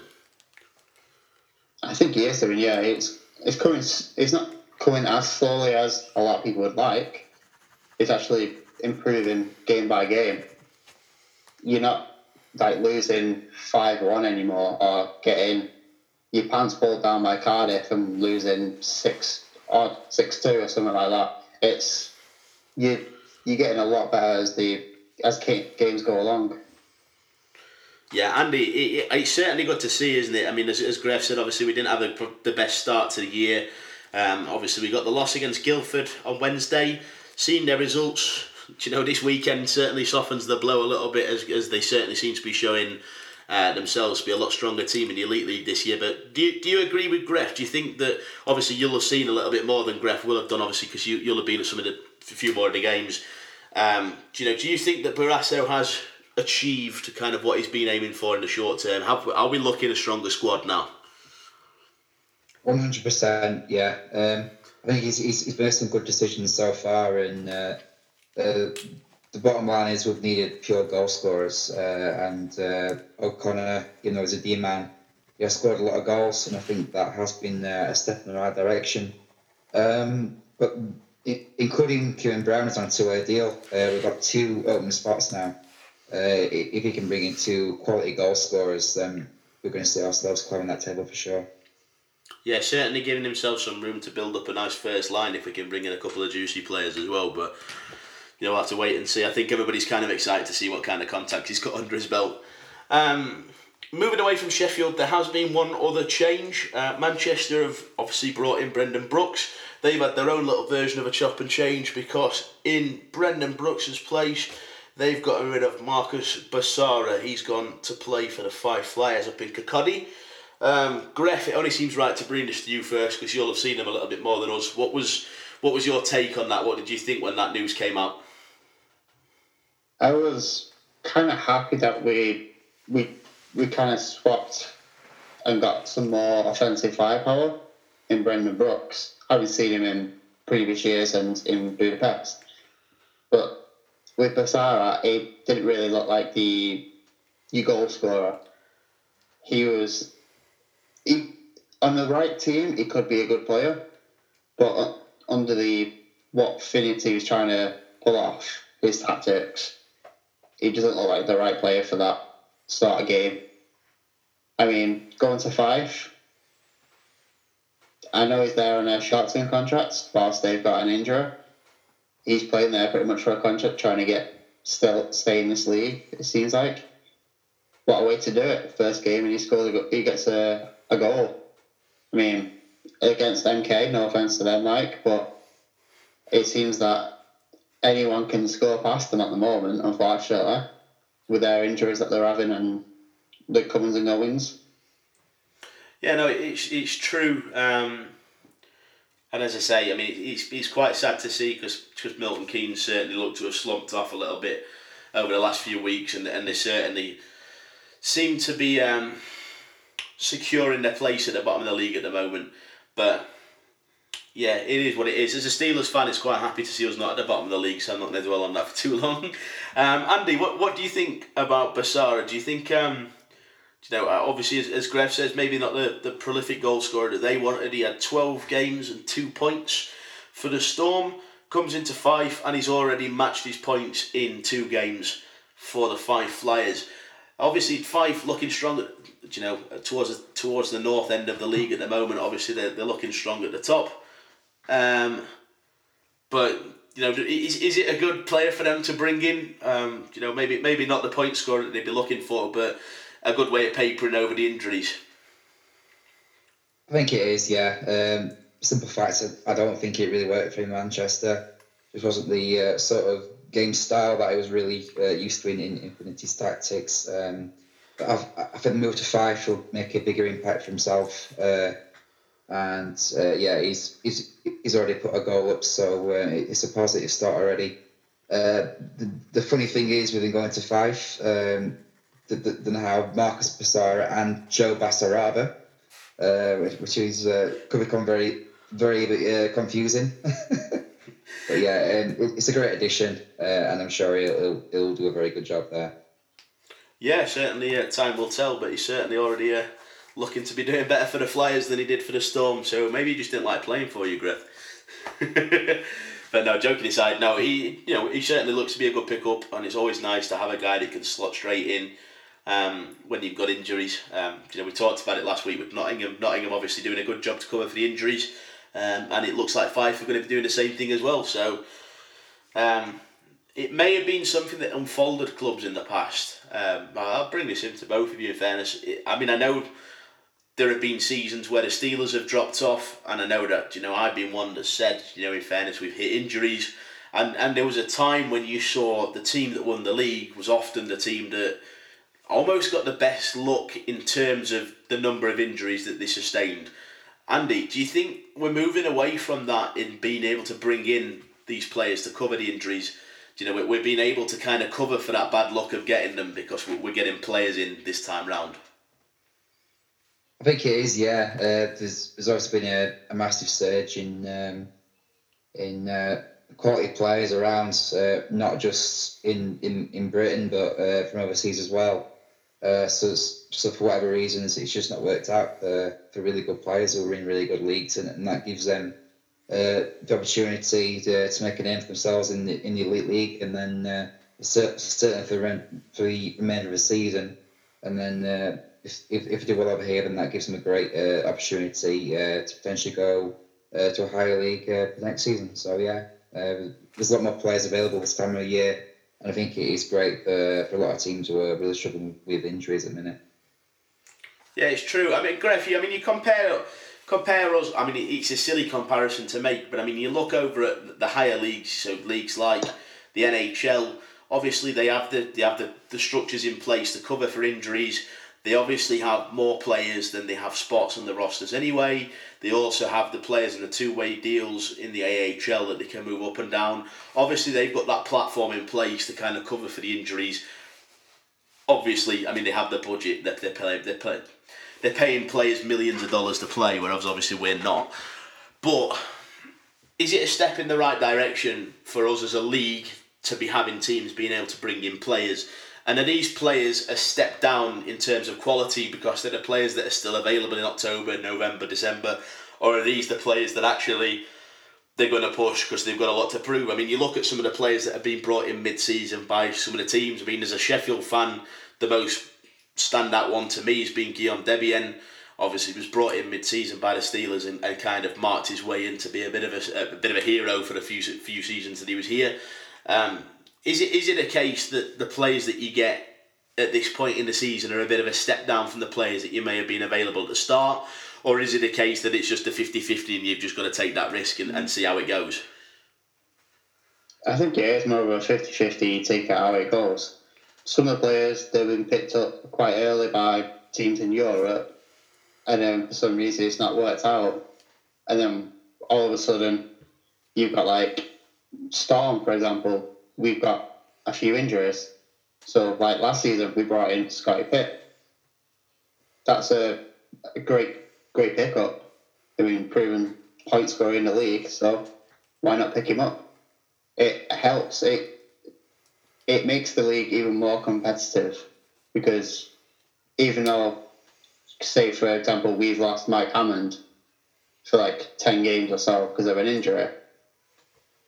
I think he is. I mean, yeah, it's it's coming. It's not coming as slowly as a lot of people would like. It's actually improving game by game. You're not like losing five one anymore or getting your pants pulled down by Cardiff and losing six or six two or something like that. It's you you're getting a lot better as the as games go along. Yeah, Andy, it, it's certainly good to see, isn't it? I mean, as, as Greff said, obviously we didn't have the best start to the year. Um, obviously, we got the loss against Guildford on Wednesday. Seeing their results, you know, this weekend certainly softens the blow a little bit as, as they certainly seem to be showing uh, themselves to be a lot stronger team in the Elite League this year. But do you, do you agree with Greff? Do you think that obviously you'll have seen a little bit more than Greff will have done, obviously, because you, you'll have been at some of the few more of the games. Um, do you know? Do you think that Barrasso has achieved kind of what he's been aiming for in the short term? Have, are we looking a stronger squad now? One hundred percent, yeah. Um, I think he's, he's, he's made some good decisions so far, and uh, uh, the bottom line is we've needed pure goal scorers, uh, and uh, O'Connor, you know, as a D man, he has scored a lot of goals, and I think that has been uh, a step in the right direction. Um, but including Kieran Brown is on a two-way deal. Uh, we've got two open spots now. Uh, if he can bring in two quality goal scorers, then we're going to see ourselves climbing that table for sure. Yeah, certainly giving himself some room to build up a nice first line if we can bring in a couple of juicy players as well. But you know, we'll have to wait and see. I think everybody's kind of excited to see what kind of contact he's got under his belt. Um, moving away from Sheffield, there has been one other change. Uh, Manchester have obviously brought in Brendan Brooks. They've had their own little version of a chop and change because in Brendan Brooks's place, they've got rid of Marcus Basara. He's gone to play for the Fife Flyers up in Kirkcaldy. Um, Gref, it only seems right to bring this to you first because you'll have seen him a little bit more than us. What was what was your take on that? What did you think when that news came out? I was kind of happy that we we we kind of swapped and got some more offensive firepower in Brendan Brooks. I haven't seen him in previous years and in Budapest, but with Basara, it didn't really look like the your goal scorer. He was he on the right team. He could be a good player, but uh, under the what Finnerty was trying to pull off his tactics, he doesn't look like the right player for that start of game. I mean, going to Fife. I know he's there on a short-term contract whilst they've got an injury. He's playing there pretty much for a contract, trying to get still stay in this league. It seems like. What a way to do it! First game, and he scores. He gets a, a goal. I mean, against MK, no offense to them, Mike, but it seems that anyone can score past them at the moment, unfortunately, with their injuries that they're having and the comings and goings. Yeah, no, it's it's true. Um, and as I say, I mean, it's, it's quite sad to see because Milton Keynes certainly looked to have slumped off a little bit over the last few weeks, and and they certainly seem to be um, securing their place at the bottom of the league at the moment. But yeah, it is what it is. As a Steelers fan, it's quite happy to see us not at the bottom of the league, so I'm not going to dwell on that for too long. Um, Andy, what, what do you think about Basara? Do you think, um, you know, obviously, as, as Greg says, maybe not the, the prolific goal scorer that they wanted. He had 12 games and two points for the Storm. Comes into Fife and he's already matched his points in two games for the Fife Flyers. Obviously, Fife looking strong, you know, towards towards the north end of the league at the moment. Obviously, they're, they're looking strong at the top. Um, but you know, is, is it a good player for them to bring in? Um, you know, maybe maybe not the point scorer that they'd be looking for, but a good way of papering over the injuries. I think it is, yeah. Um, simple fact, I don't think it really worked for Manchester. It wasn't the uh, sort of game style that I was really uh, used to in, in Infinity's tactics. Um, but I've, I think the move to Fife will make a bigger impact for himself. Uh, and uh, yeah, he's, he's he's already put a goal up, so uh, it's a positive start already. Uh, the, the funny thing is, with him going to Fife, um, the how Marcus Basara and Joe Basaraba, uh, which, which is uh, could become very very confusing. but yeah, um, it's a great addition, and I'm sure he'll, he'll, he'll do a very good job there. Yeah, certainly. Uh, time will tell, but he's certainly already uh, looking to be doing better for the Flyers than he did for the Storm. So maybe he just didn't like playing for you, Griff. but no, joking aside, no, he you know he certainly looks to be a good pickup, and it's always nice to have a guy that can slot straight in. Um, when you've got injuries, um, you know we talked about it last week with Nottingham. Nottingham obviously doing a good job to cover for the injuries, um, and it looks like Fife are going to be doing the same thing as well. So um, it may have been something that unfolded clubs in the past. Um, I'll bring this into both of you. In fairness, I mean I know there have been seasons where the Steelers have dropped off, and I know that you know I've been one that said you know in fairness we've hit injuries, and and there was a time when you saw the team that won the league was often the team that almost got the best luck in terms of the number of injuries that they sustained. Andy, do you think we're moving away from that in being able to bring in these players to cover the injuries? You know we're being able to kind of cover for that bad luck of getting them because we're getting players in this time round. I think it is. Yeah, uh, there's there's also been a, a massive surge in um, in uh, quality players around, uh, not just in, in, in Britain but uh, from overseas as well. Uh, so so for whatever reasons, it's just not worked out for, for really good players who are in really good leagues, and, and that gives them uh, the opportunity to, to make a name for themselves in the in the elite league, and then certainly for the, remainder of the season, and then if, if, if they do well over here, then that gives them a great uh, opportunity uh, to potentially go uh, to a higher league uh, next season. So yeah, uh, there's a lot more players available this time of year, and I think it is great for, for a lot of teams who are really struggling with injuries at the minute. Yeah, it's true. I mean, Griff, I mean, you compare compare us. I mean, it's a silly comparison to make, but I mean, you look over at the higher leagues, so leagues like the NHL. Obviously, they have the they have the, the structures in place to cover for injuries. They obviously have more players than they have spots on the rosters anyway. They also have the players in the two way deals in the AHL that they can move up and down. Obviously, they've got that platform in place to kind of cover for the injuries. Obviously, I mean, they have the budget that they play. They play. They're paying players millions of dollars to play, whereas obviously we're not. But is it a step in the right direction for us as a league to be having teams being able to bring in players? And are these players a step down in terms of quality because they're the players that are still available in October, November, December? Or are these the players that actually they're going to push because they've got a lot to prove? I mean, you look at some of the players that have been brought in mid season by some of the teams. I mean, as a Sheffield fan, the most standout one to me has been Guillaume Desbiens. Obviously, was brought in mid-season by the Steelers and, and kind of marked his way in to be a bit of a, a bit of a hero for the few few seasons that he was here. Um, is it is it a case that the players that you get at this point in the season are a bit of a step down from the players that you may have been available at the start? Or is it a case that it's just a 50 50 and you've just got to take that risk and, and see how it goes? I think it is more of a 50 50, you take it how it goes. Some of the players, they've been picked up quite early by teams in Europe, and then for some reason it's not worked out. And then all of a sudden, you've got like Storm, for example, we've got a few injuries. So, like last season, we brought in Scotty Pitt. That's a, a great, great pickup. I mean, proven point scorer in the league, so why not pick him up? It helps. It it makes the league even more competitive because even though, say for example, we've lost Mike Hammond for like ten games or so because of an injury,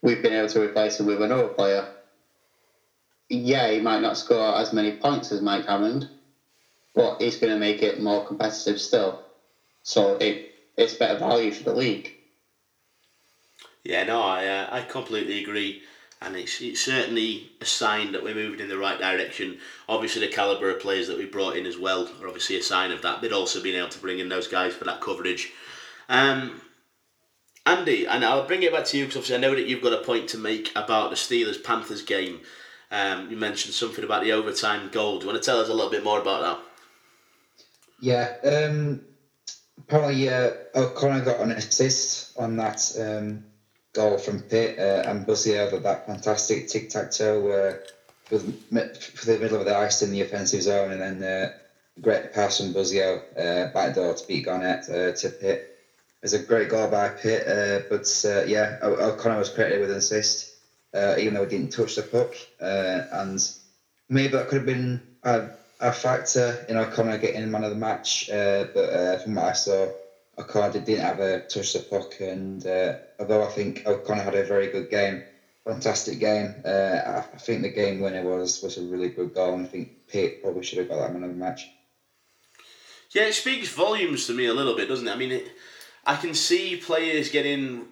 we've been able to replace him with another player yeah, he might not score as many points as Mike Hammond, but he's going to make it more competitive still. So it it's better value for the league. Yeah, no, I uh, I completely agree, and it's it's certainly a sign that we're moving in the right direction. Obviously, the caliber of players that we brought in as well are obviously a sign of that. But also being able to bring in those guys for that coverage. Um, Andy, and I'll bring it back to you because obviously I know that you've got a point to make about the Steelers Panthers game. Um, you mentioned something about the overtime goal. Do you want to tell us a little bit more about that? Yeah, um, apparently uh, O'Connor got an assist on that um, goal from Pitt uh, and Bussy over that fantastic tic tac toe uh, for the middle of the ice in the offensive zone, and then uh, great pass from Buzio uh, back door to beat Garnett uh, to Pitt. It was a great goal by Pitt, uh, but uh, yeah, O'Connor was credited with an assist uh, even though he didn't touch the puck. Uh, and maybe that could have been a, a factor in O'Connor getting man of the match. Uh, but from what I saw, O'Connor didn't have a touch the puck. And uh, although I think O'Connor had a very good game, fantastic game, uh, I think the game winner was, was a really good goal. And I think Pitt probably should have got that man of the match. Yeah, it speaks volumes to me a little bit, doesn't it? I mean, it, I can see players getting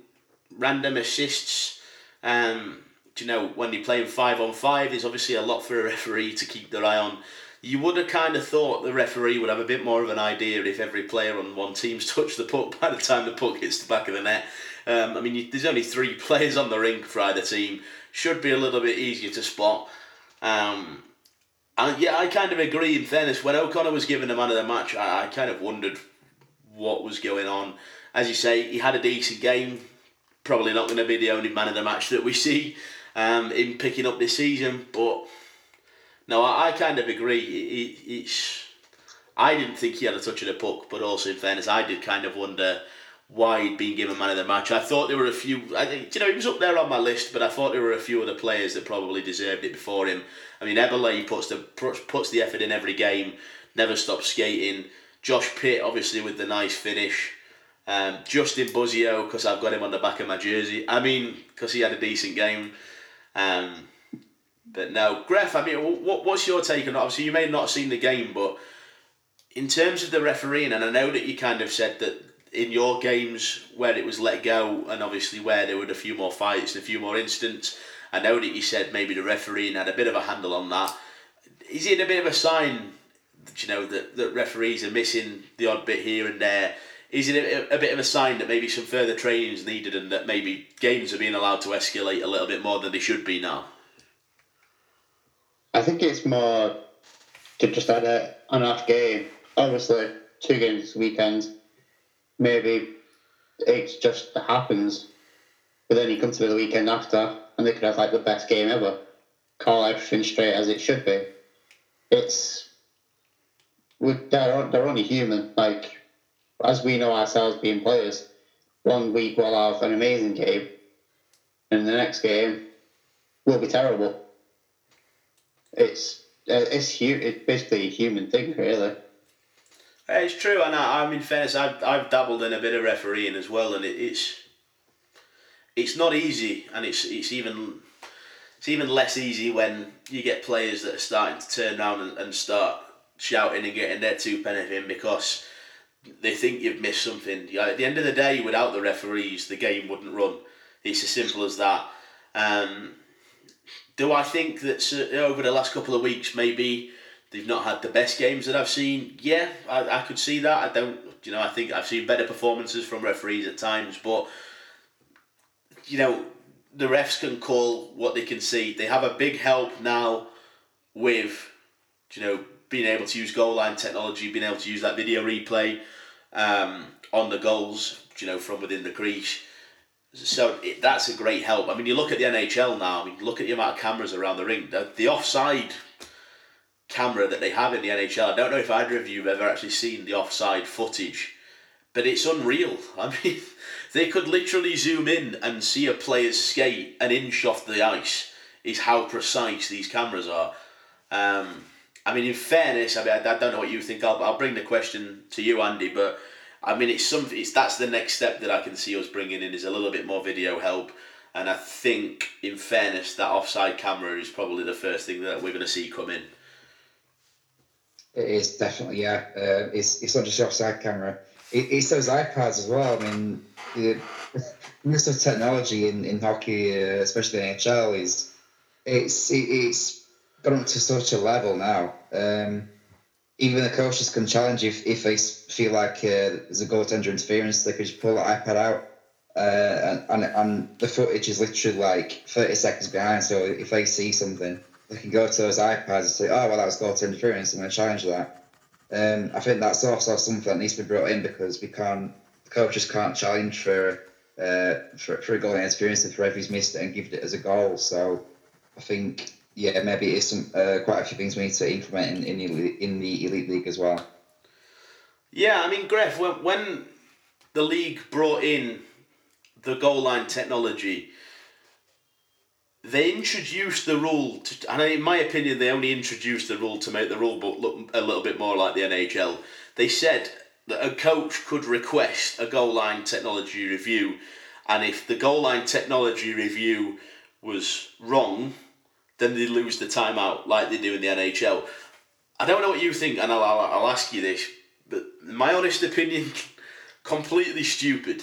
random assists. Um, you know, when you're playing five on five, there's obviously a lot for a referee to keep their eye on. You would have kind of thought the referee would have a bit more of an idea if every player on one team's touched the puck by the time the puck hits the back of the net. Um, I mean, you, there's only three players on the rink for either team. Should be a little bit easier to spot. Um, and yeah, I kind of agree. In fairness, when O'Connor was given the man of the match, I, I kind of wondered what was going on. As you say, he had a decent game. Probably not going to be the only man of the match that we see um, in picking up this season. But no, I, I kind of agree. It, it, it's I didn't think he had a touch of the puck, but also in fairness, I did kind of wonder why he'd been given man of the match. I thought there were a few. I think you know he was up there on my list, but I thought there were a few other players that probably deserved it before him. I mean, Eberle puts the puts the effort in every game, never stops skating. Josh Pitt, obviously, with the nice finish. Um, Justin Buzio, because I've got him on the back of my jersey. I mean, because he had a decent game. Um, but no, Gref, I mean, what, what's your take on it? Obviously, you may not have seen the game, but in terms of the refereeing, and I know that you kind of said that in your games where it was let go, and obviously where there were a few more fights and a few more incidents, I know that you said maybe the refereeing had a bit of a handle on that. Is it a bit of a sign that, you know that, that referees are missing the odd bit here and there. Is it a, a bit of a sign that maybe some further training is needed and that maybe games are being allowed to escalate a little bit more than they should be now? I think it's more to just add a, an off game. Obviously, two games this weekend. Maybe it just happens. But then you come to the weekend after and they could have like the best game ever. Call everything straight as it should be. It's they're, they're only human. Like as we know ourselves being players, one week we'll have an amazing game, and the next game will be terrible. It's it's hu- it's basically a human thing, really. It's true, and I, I mean, fairness, I've, I've dabbled in a bit of refereeing as well, and it, it's it's not easy, and it's it's even it's even less easy when you get players that are starting to turn around and, and start shouting and getting their two pennies in because they think you've missed something. At the end of the day, without the referees, the game wouldn't run. It's as simple as that. Um, do I think that over the last couple of weeks, maybe they've not had the best games that I've seen? Yeah, I, I could see that. I don't, you know, I think I've seen better performances from referees at times, but, you know, the refs can call what they can see. They have a big help now with, you know, being able to use goal line technology, being able to use that video replay um, on the goals, you know, from within the crease. So it, that's a great help. I mean, you look at the NHL now. I mean, look at the amount of cameras around the ring. The, the offside camera that they have in the NHL. I don't know if either of you have ever actually seen the offside footage, but it's unreal. I mean, they could literally zoom in and see a player's skate an inch off the ice. Is how precise these cameras are. Um, I mean, in fairness, I mean, I, I don't know what you think. I'll, I'll bring the question to you, Andy. But I mean, it's something. It's that's the next step that I can see us bringing in is a little bit more video help. And I think, in fairness, that offside camera is probably the first thing that we're going to see come in. It is definitely, yeah. Uh, it's, it's not just the offside camera. It, it's those iPads as well. I mean, the use of technology in, in hockey, uh, especially the NHL, is it's it, it's gone up to such a level now. Um, even the coaches can challenge if, if they feel like uh, there's a goaltender interference, they can just pull the iPad out. Uh, and, and, and the footage is literally like 30 seconds behind. So if they see something, they can go to those iPads and say, oh, well, that was goaltender interference, and they challenge that. Um, I think that's also something that needs to be brought in because we can't, the coaches can't challenge for uh, for, for a goal interference if referee's missed it and give it as a goal. So I think yeah, maybe it's some uh, quite a few things we need to implement in in the, in the elite league as well. Yeah, I mean, Gref, when, when the league brought in the goal line technology, they introduced the rule, to, and in my opinion, they only introduced the rule to make the rule book look a little bit more like the NHL. They said that a coach could request a goal line technology review, and if the goal line technology review was wrong, then they lose the timeout like they do in the NHL. I don't know what you think, and I'll, I'll, I'll ask you this, but my honest opinion, completely stupid.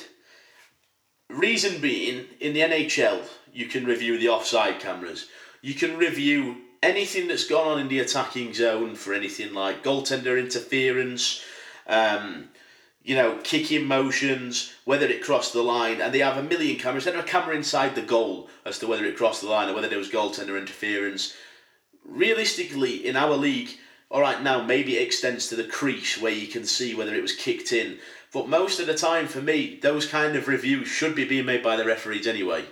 Reason being, in the NHL, you can review the offside cameras. You can review anything that's gone on in the attacking zone for anything like goaltender interference, um, you know, kicking motions, whether it crossed the line, and they have a million cameras. They have a camera inside the goal as to whether it crossed the line or whether there was goaltender interference. Realistically, in our league, all right, now maybe it extends to the crease where you can see whether it was kicked in. But most of the time, for me, those kind of reviews should be being made by the referees anyway.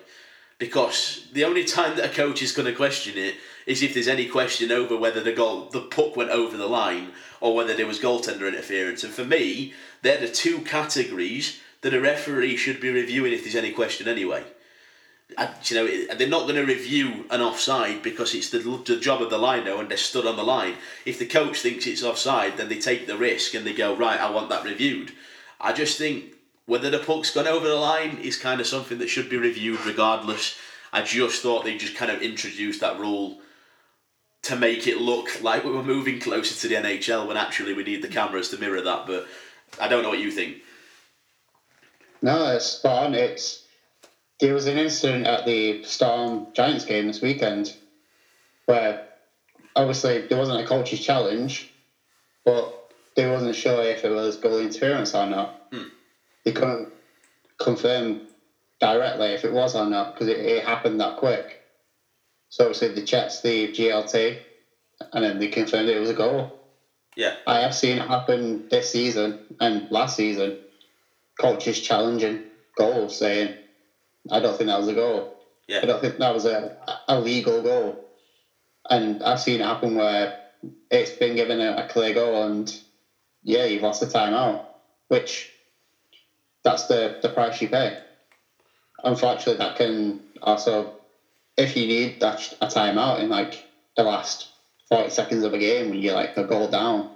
Because the only time that a coach is going to question it is if there's any question over whether the goal, the puck went over the line or whether there was goaltender interference. And for me, they're the two categories that a referee should be reviewing if there's any question anyway. And, you know, they're not going to review an offside because it's the, the job of the lino and they're stood on the line. If the coach thinks it's offside, then they take the risk and they go, right, I want that reviewed. I just think whether the puck's gone over the line is kind of something that should be reviewed regardless. I just thought they just kind of introduced that rule to make it look like we were moving closer to the NHL when actually we need the cameras to mirror that. But I don't know what you think. No, it's spot. It's there was an incident at the Storm Giants game this weekend where obviously there wasn't a coach's challenge, but they wasn't sure if it was goal interference or not. Hmm. They couldn't confirm directly if it was or not because it, it happened that quick. So obviously they checked the GLT and then they confirmed it was a goal. Yeah. I have seen it happen this season and last season. Coaches challenging goals, saying, "I don't think that was a goal. Yeah. I don't think that was a, a legal goal." And I've seen it happen where it's been given a, a clear goal, and yeah, you've lost the timeout, which that's the the price you pay. Unfortunately, that can also, if you need that a timeout in like the last 40 seconds of a game when you're like a goal down,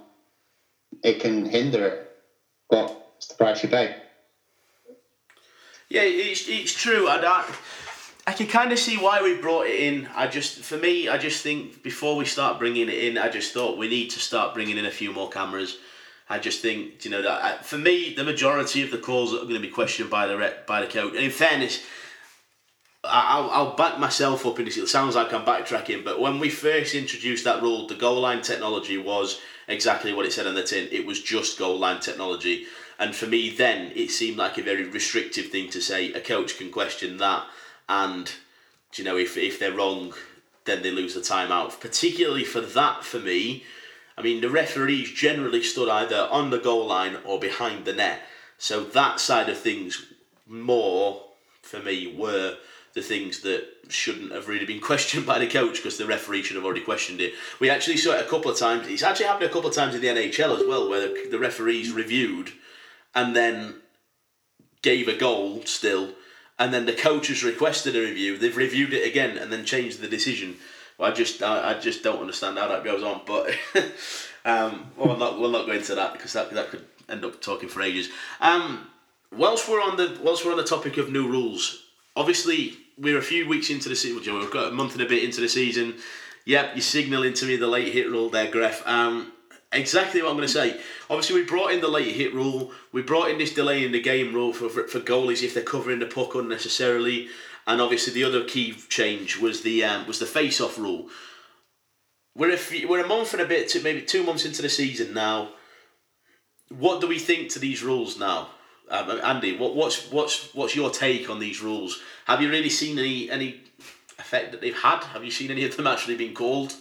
it can hinder it. But it's the price you pay. Yeah, it's, it's true. I, I, I can kind of see why we brought it in. I just, for me, I just think before we start bringing it in, I just thought we need to start bringing in a few more cameras. I just think, you know, that I, for me, the majority of the calls are going to be questioned by the rep, by the coach. And in fairness, I'll, I'll back myself up in this. It sounds like I'm backtracking, but when we first introduced that rule, the goal line technology was exactly what it said on the tin. It was just goal line technology. And for me, then it seemed like a very restrictive thing to say. A coach can question that, and you know, if if they're wrong, then they lose the timeout. Particularly for that, for me, I mean, the referees generally stood either on the goal line or behind the net. So that side of things, more for me, were the things that shouldn't have really been questioned by the coach because the referee should have already questioned it. We actually saw it a couple of times. It's actually happened a couple of times in the NHL as well, where the, the referees reviewed and then gave a goal still, and then the coach has requested a review. They've reviewed it again and then changed the decision. Well, I just I, I just don't understand how that goes on. But um, well, we'll not we'll not go into that because that that could end up talking for ages. Um, whilst we're on the whilst we're on the topic of new rules, obviously we're a few weeks into the season. We've got a month and a bit into the season. Yep, you're signalling to me the late hit rule there, Gref. Um, exactly what I'm going to say. Obviously, we brought in the late hit rule. We brought in this delay in the game rule for, for, for goalies if they're covering the puck unnecessarily. And obviously, the other key change was the um, was the face off rule. We're a few, we're a month and a bit to maybe two months into the season now. What do we think to these rules now, um, Andy? What, what's what's what's your take on these rules? Have you really seen any any effect that they've had? Have you seen any of them actually being called?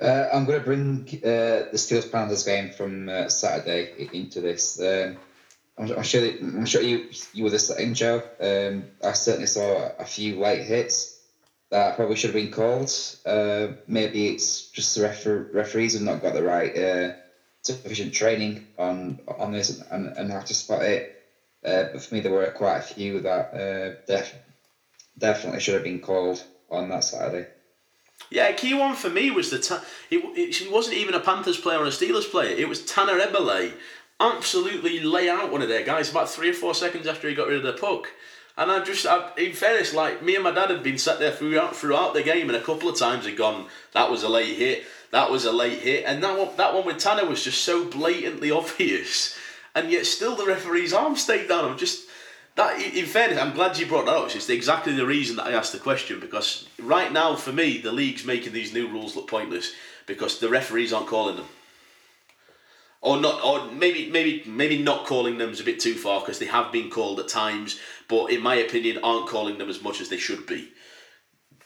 Uh, I'm going to bring uh, the Steelers Panthers game from uh, Saturday into this. Um, I'm, I'm sure that, I'm sure you you were the same, Joe. Um, I certainly saw a few late hits that probably should have been called. Uh, maybe it's just the refer- referees have not got the right uh, sufficient training on on this and, and how to spot it. Uh, but for me, there were quite a few that uh, def- definitely should have been called on that Saturday. Yeah, key one for me was the ta- it, it wasn't even a Panthers player or a Steelers player. It was Tanner Eberle absolutely lay out one of their guys about three or four seconds after he got rid of the puck. And I just, I, in fairness, like me and my dad had been sat there throughout throughout the game, and a couple of times had gone, "That was a late hit. That was a late hit." And that one, that one with Tanner was just so blatantly obvious, and yet still the referee's arm stayed down. I'm just that. In fairness, I'm glad you brought that up. It's exactly the reason that I asked the question because right now, for me, the league's making these new rules look pointless because the referees aren't calling them or not, or maybe maybe maybe not calling them is a bit too far because they have been called at times, but in my opinion, aren't calling them as much as they should be.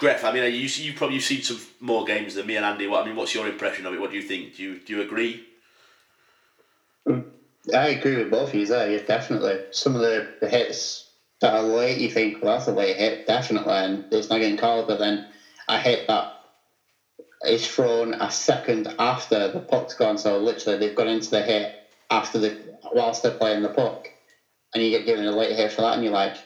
Gref, I mean, you you probably seen some more games than me and Andy. What I mean, what's your impression of it? What do you think? Do you do you agree? Um, I agree with both of you there, yeah, definitely. Some of the, hits that are late, you think, well, that's a late hit, definitely, and it's not getting called, but then I hit that is thrown a second after the puck's gone, so literally they've gone into the hit after the whilst they're playing the puck, and you get given a late hit for that, and you're like,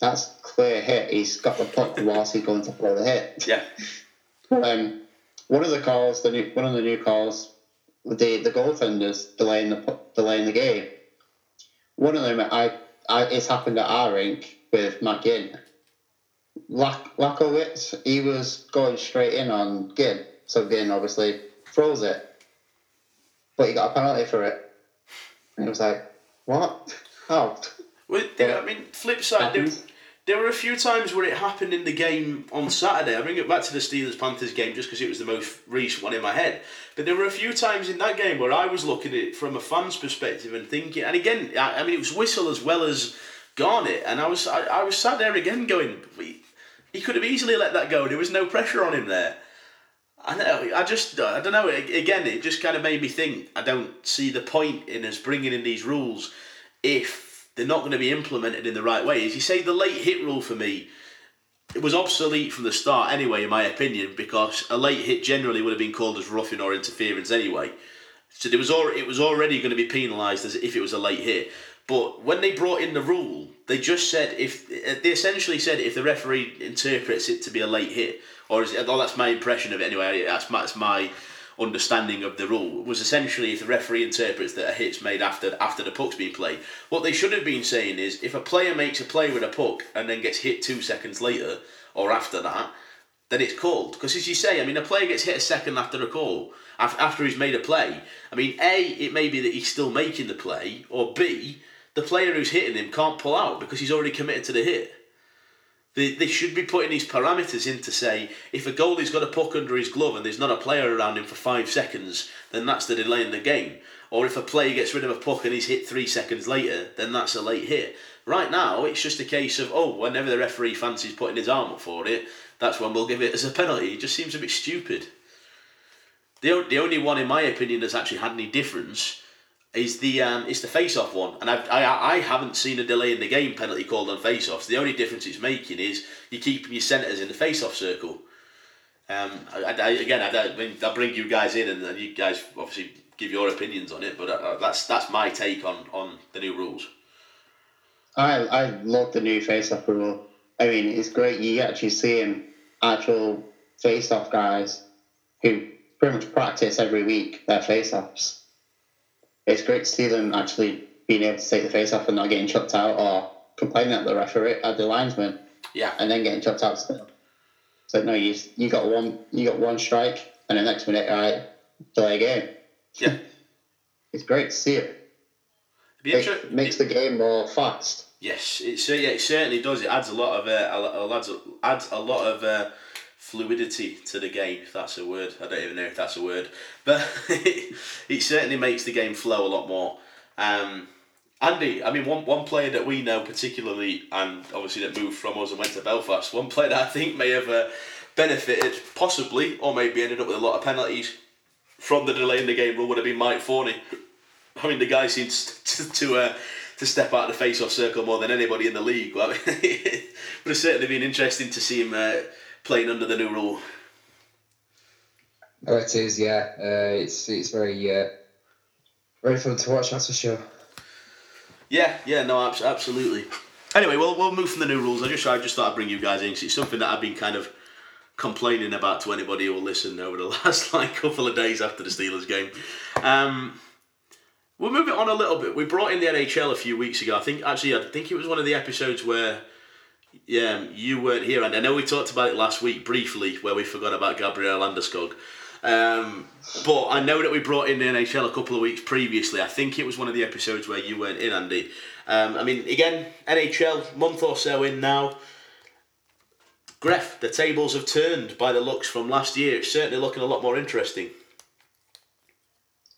that's clear hit. He's got the puck whilst he's going to throw the hit. Yeah, Um, one of the calls, the new, one of the new calls, the the goaltenders delaying the delaying the game. One of them, I, I it's happened at our rink with Matt Ginn. Lak, Lakowitz, he was going straight in on Ginn, so Ginn obviously throws it, but he got a penalty for it. And he was like, "What? How?" well, they- I mean, flip side, Happens. there were a few times where it happened in the game on Saturday. I bring it back to the Steelers Panthers game just because it was the most recent one in my head. But there were a few times in that game where I was looking at it from a fan's perspective and thinking, and again, I, I mean, it was Whistle as well as Garnett, and I was I, I was sat there again going, he, could have easily let that go. There was no pressure on him there. I know. I just I don't know. Again, it just kind of made me think. I don't see the point in us bringing in these rules if they're not going to be implemented in the right way. As you say, the late hit rule for me, it was obsolete from the start anyway, in my opinion, because a late hit generally would have been called as roughing or interference anyway. So there was al- it was already going to be penalised as if it was a late hit. But when they brought in the rule, they just said if they essentially said if the referee interprets it to be a late hit, or is it, oh, that's my impression of it anyway. That's my, that's my understanding of the rule was essentially if the referee interprets that a hit's made after after the puck's been played. What they should have been saying is if a player makes a play with a puck and then gets hit two seconds later or after that, then it's called. Because as you say, I mean, a player gets hit a second after a call after he's made a play. I mean, a it may be that he's still making the play, or b the player who's hitting him can't pull out because he's already committed to the hit. They, they should be putting these parameters in to say if a goalie's got a puck under his glove and there's not a player around him for five seconds, then that's the delay in the game. Or if a player gets rid of a puck and he's hit three seconds later, then that's a late hit. Right now, it's just a case of, oh, whenever the referee fancies putting his arm up for it, that's when we'll give it as a penalty. It just seems a bit stupid. The, the only one, in my opinion, that's actually had any difference is the um, it's the face-off one, and I've, I I haven't seen a delay in the game penalty called on face-offs. The only difference it's making is you keep your centres in the face-off circle. Um, I, I, again, I, I bring you guys in, and, and you guys obviously give your opinions on it. But uh, that's that's my take on on the new rules. I I love the new face-off rule. I mean, it's great. You actually seeing actual face-off guys who pretty much practice every week their face-offs it's great to see them actually being able to take the face off and not getting chucked out or complaining at the referee at the linesman. Yeah. And then getting chucked out still. So no, you you got one you got one strike and the next minute, all right, delay game. Yeah. it's great to see it. It makes the game more fast. Yes, it, yeah, it certainly does. It adds a lot of uh, adds, adds a lot of uh, fluidity to the game, if that's a word. I don't even know if that's a word, but it certainly makes the game flow a lot more. Um, Andy, I mean, one, one player that we know particularly, and obviously that moved from us and went to Belfast, one player that I think may have uh, benefited, possibly, or maybe ended up with a lot of penalties from the delay in the game rule would have been Mike Forney. I mean, the guy seems to, to uh, to step out of the face-off circle more than anybody in the league. Well, it would have certainly been interesting to see him uh, playing under the new rule. Oh, it is. Yeah, uh, it's it's very uh, very fun to watch. That's for sure. Yeah, yeah, no, absolutely. Anyway, we'll we'll move from the new rules. I just I just thought I'd bring you guys in because it's something that I've been kind of complaining about to anybody who will listen over the last like couple of days after the Steelers game. Um, we'll move it on a little bit. We brought in the NHL a few weeks ago. I think actually I think it was one of the episodes where yeah, you weren't here, and I know we talked about it last week briefly, where we forgot about Gabriel Landeskog. Um, but I know that we brought in the NHL a couple of weeks previously. I think it was one of the episodes where you weren't in, Andy. Um, I mean, again, NHL month or so in now. Gref, the tables have turned by the looks from last year. It's certainly looking a lot more interesting.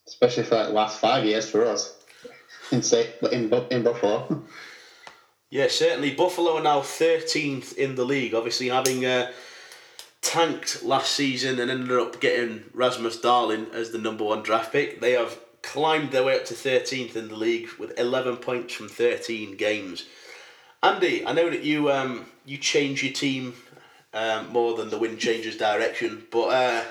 Especially for the last five years for us in in, in Buffalo. Yeah, certainly. Buffalo are now 13th in the league, obviously having uh, tanked last season and ended up getting Rasmus Dahlin as the number one draft pick. They have climbed their way up to 13th in the league with 11 points from 13 games. Andy, I know that you um, you change your team um, more than the wind changes direction, but uh,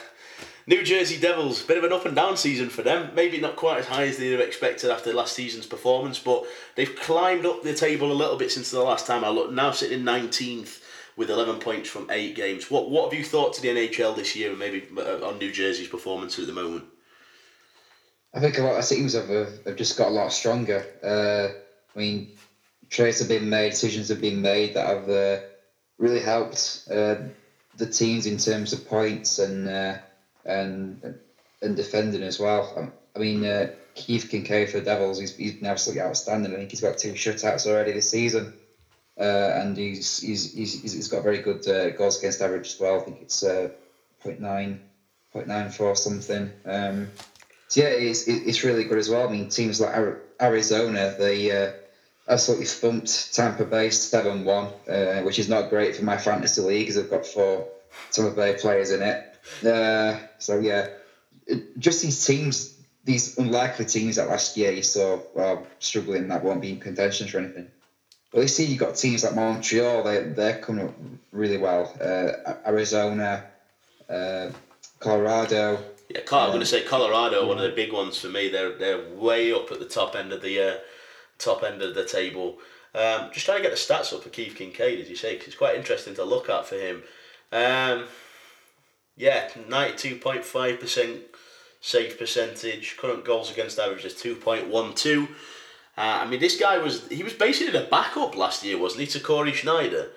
New Jersey Devils, bit of an up and down season for them. Maybe not quite as high as they'd have expected after last season's performance, but they've climbed up the table a little bit since the last time I looked. Now sitting in 19th with 11 points from eight games. What what have you thought to the NHL this year and maybe uh, on New Jersey's performance at the moment? I think a lot of teams have, have just got a lot stronger. Uh, I mean, trades have been made, decisions have been made that have uh, really helped uh, the teams in terms of points and uh, and and defending as well. Um, I mean, uh, Keith Kinkaid for the Devils, he's, he's been absolutely outstanding. I think he's got two shutouts already this season. uh, and he's, he's he's he's got very good uh, goals against average as well. I think it's uh, 0.9, 0.94 something. Um, so yeah, it's it's really good as well. I mean, teams like Arizona, they uh, absolutely thumped Tampa Bay seven one, uh, which is not great for my fantasy league because I've got four Tampa Bay players in it. Uh, so yeah, just these teams, these unlikely teams that last year you saw struggling that won't be in contention for anything. But you see, you've got teams like Montreal, they they're coming up really well. Uh, Arizona, uh, Colorado. Yeah, I'm going to say Colorado, one of the big ones for me. They're they're way up at the top end of the uh, top end of the table. Um, just trying to get the stats up for Keith Kinkaid, as you say, because it's quite interesting to look at for him. Um, yeah, ninety two point five percent save percentage. Current goals against average is two point one two. Uh, I mean, this guy was he was basically the backup last year, wasn't he, to Cory Schneider?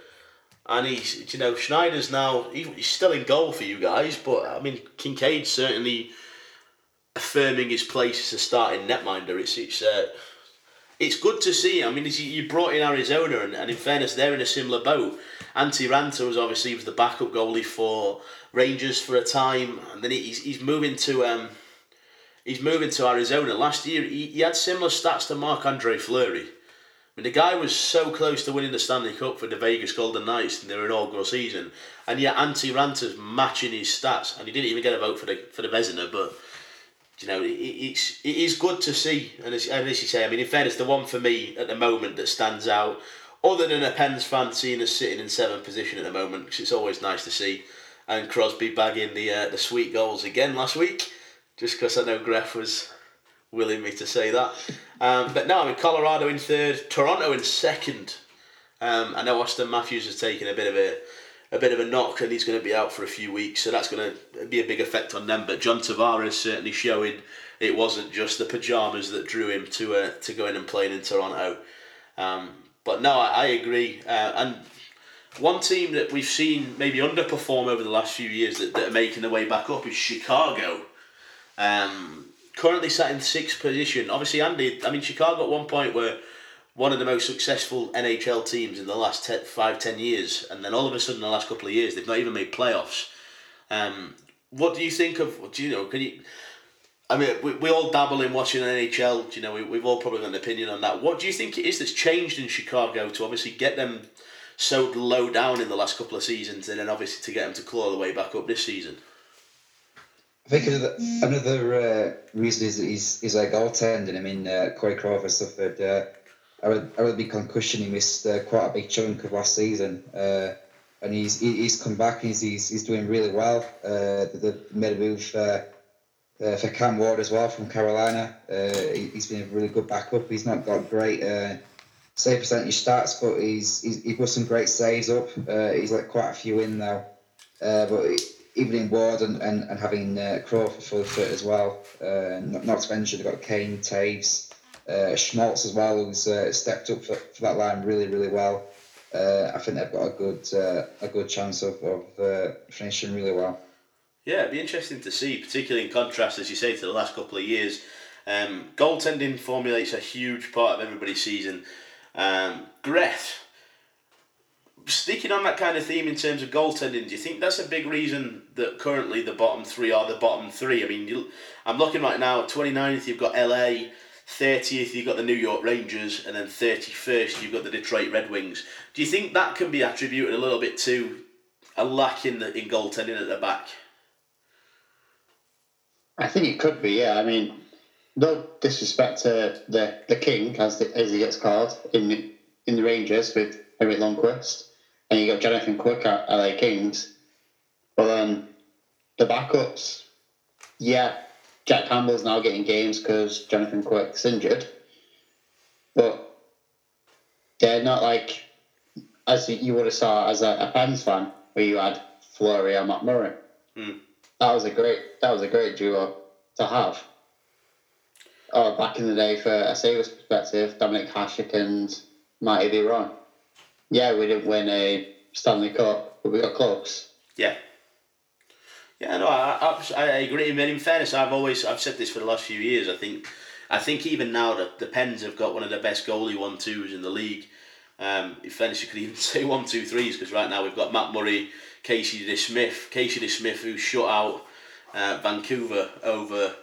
And he's, you know, Schneider's now, he's still in goal for you guys, but I mean, Kinkaid certainly affirming his place as a starting netminder. It's, it's, uh, it's good to see. I mean, you brought in Arizona, and, and in fairness, they're in a similar boat. Antti Raanta was obviously was the backup goalie for Rangers for a time, and then he's, he's moving to um, he's moving to Arizona. Last year, he, he had similar stats to Marc Andre Fleury I mean, the guy was so close to winning the Stanley Cup for the Vegas Golden Knights in their inaugural season, and yet Antti Raanta's matching his stats, and he didn't even get a vote for the for the Vezina, but you know, it, it's it is good to see, and as, and as you say, I mean, in fairness, the one for me at the moment that stands out, other than a Pens fan seeing us sitting in seventh position at the moment, because it's always nice to see, and Crosby bagging the uh, the sweet goals again last week, just because I know Gref was willing me to say that. Um, but now I mean Colorado in third, Toronto in second. Um, I know Auston Matthews has taken a bit of a a bit of a knock and he's going to be out for a few weeks, so that's going to be a big effect on them. But John Tavares certainly showing it wasn't just the pajamas that drew him to uh, to go in and play in Toronto. Um, but no, I, I agree. Uh, and one team that we've seen maybe underperform over the last few years that, that are making their way back up is Chicago. Um, currently sat in sixth position. Obviously, Andy, I mean, Chicago at one point were one of the most successful NHL teams in the last ten, five, ten years, and then all of a sudden, the last couple of years, they've not even made playoffs. Um, what do you think of? Do you know? Can you? I mean, we, we all dabble in watching NHL. You know, we, we've all probably got an opinion on that. What do you think it is that's changed in Chicago to obviously get them so low down in the last couple of seasons, and then obviously to get them to claw the way back up this season? I think another, another uh, reason is he's, he's like goaltending. I mean, uh, Corey Crawford suffered uh, a, big concussion. He missed uh, quite a big chunk of last season. Uh, and he's he's come back he's, he's, he's doing really well. Uh, they made a move uh, for Cam Ward as well from Carolina. Uh, he, has been a really good backup. He's not got great uh, save percentage stats, but he's, he's he put some great saves up. Uh, he's let quite a few in now. Uh, but Evelyn Ward and, and, and having uh, Crawford fully fit as well. Not, not to mention, they've got Kane, Toews, Schmaltz as well, who's stepped up for, for that line really, really well. I think they've got a good a good chance of, of finishing really well. Yeah, it'd be interesting to see, particularly in contrast, as you say, to the last couple of years. Um, goaltending formulates a huge part of everybody's season. Um, Greth, sticking on that kind of theme in terms of goaltending, do you think that's a big reason that currently the bottom three are the bottom three? I mean, you, I'm looking right now, 29th, you've got LA, 30th, you've got the New York Rangers, and then 31st, you've got the Detroit Red Wings. Do you think that can be attributed a little bit to a lack in, the, in goaltending at the back? I think it could be, yeah. I mean, no disrespect to the, the king, as, the, as he gets called, in the, in the Rangers with Henrik Lundqvist and you got Jonathan Quick at LA Kings. But then the backups, yeah, Jack Campbell's now getting games because Jonathan Quick's injured, but they're not like as you would have saw as a, a Pens fan where you had Fleury or Matt Murray. Mm. That was a great that was a great duo to have. Oh, back in the day, for a Sabres perspective, Dominik Hasek and Marty Biron yeah, we didn't win a Stanley Cup, but we got close. Yeah. Yeah, no, I, I, I agree. I mean, in fairness, I've always I've said this for the last few years. I think I think even now that the Pens have got one of the best goalie one twos in the league. Um, if anything, you could even say one, two, threes because right now we've got Matt Murray, Casey DeSmith, Casey DeSmith who shut out uh, Vancouver over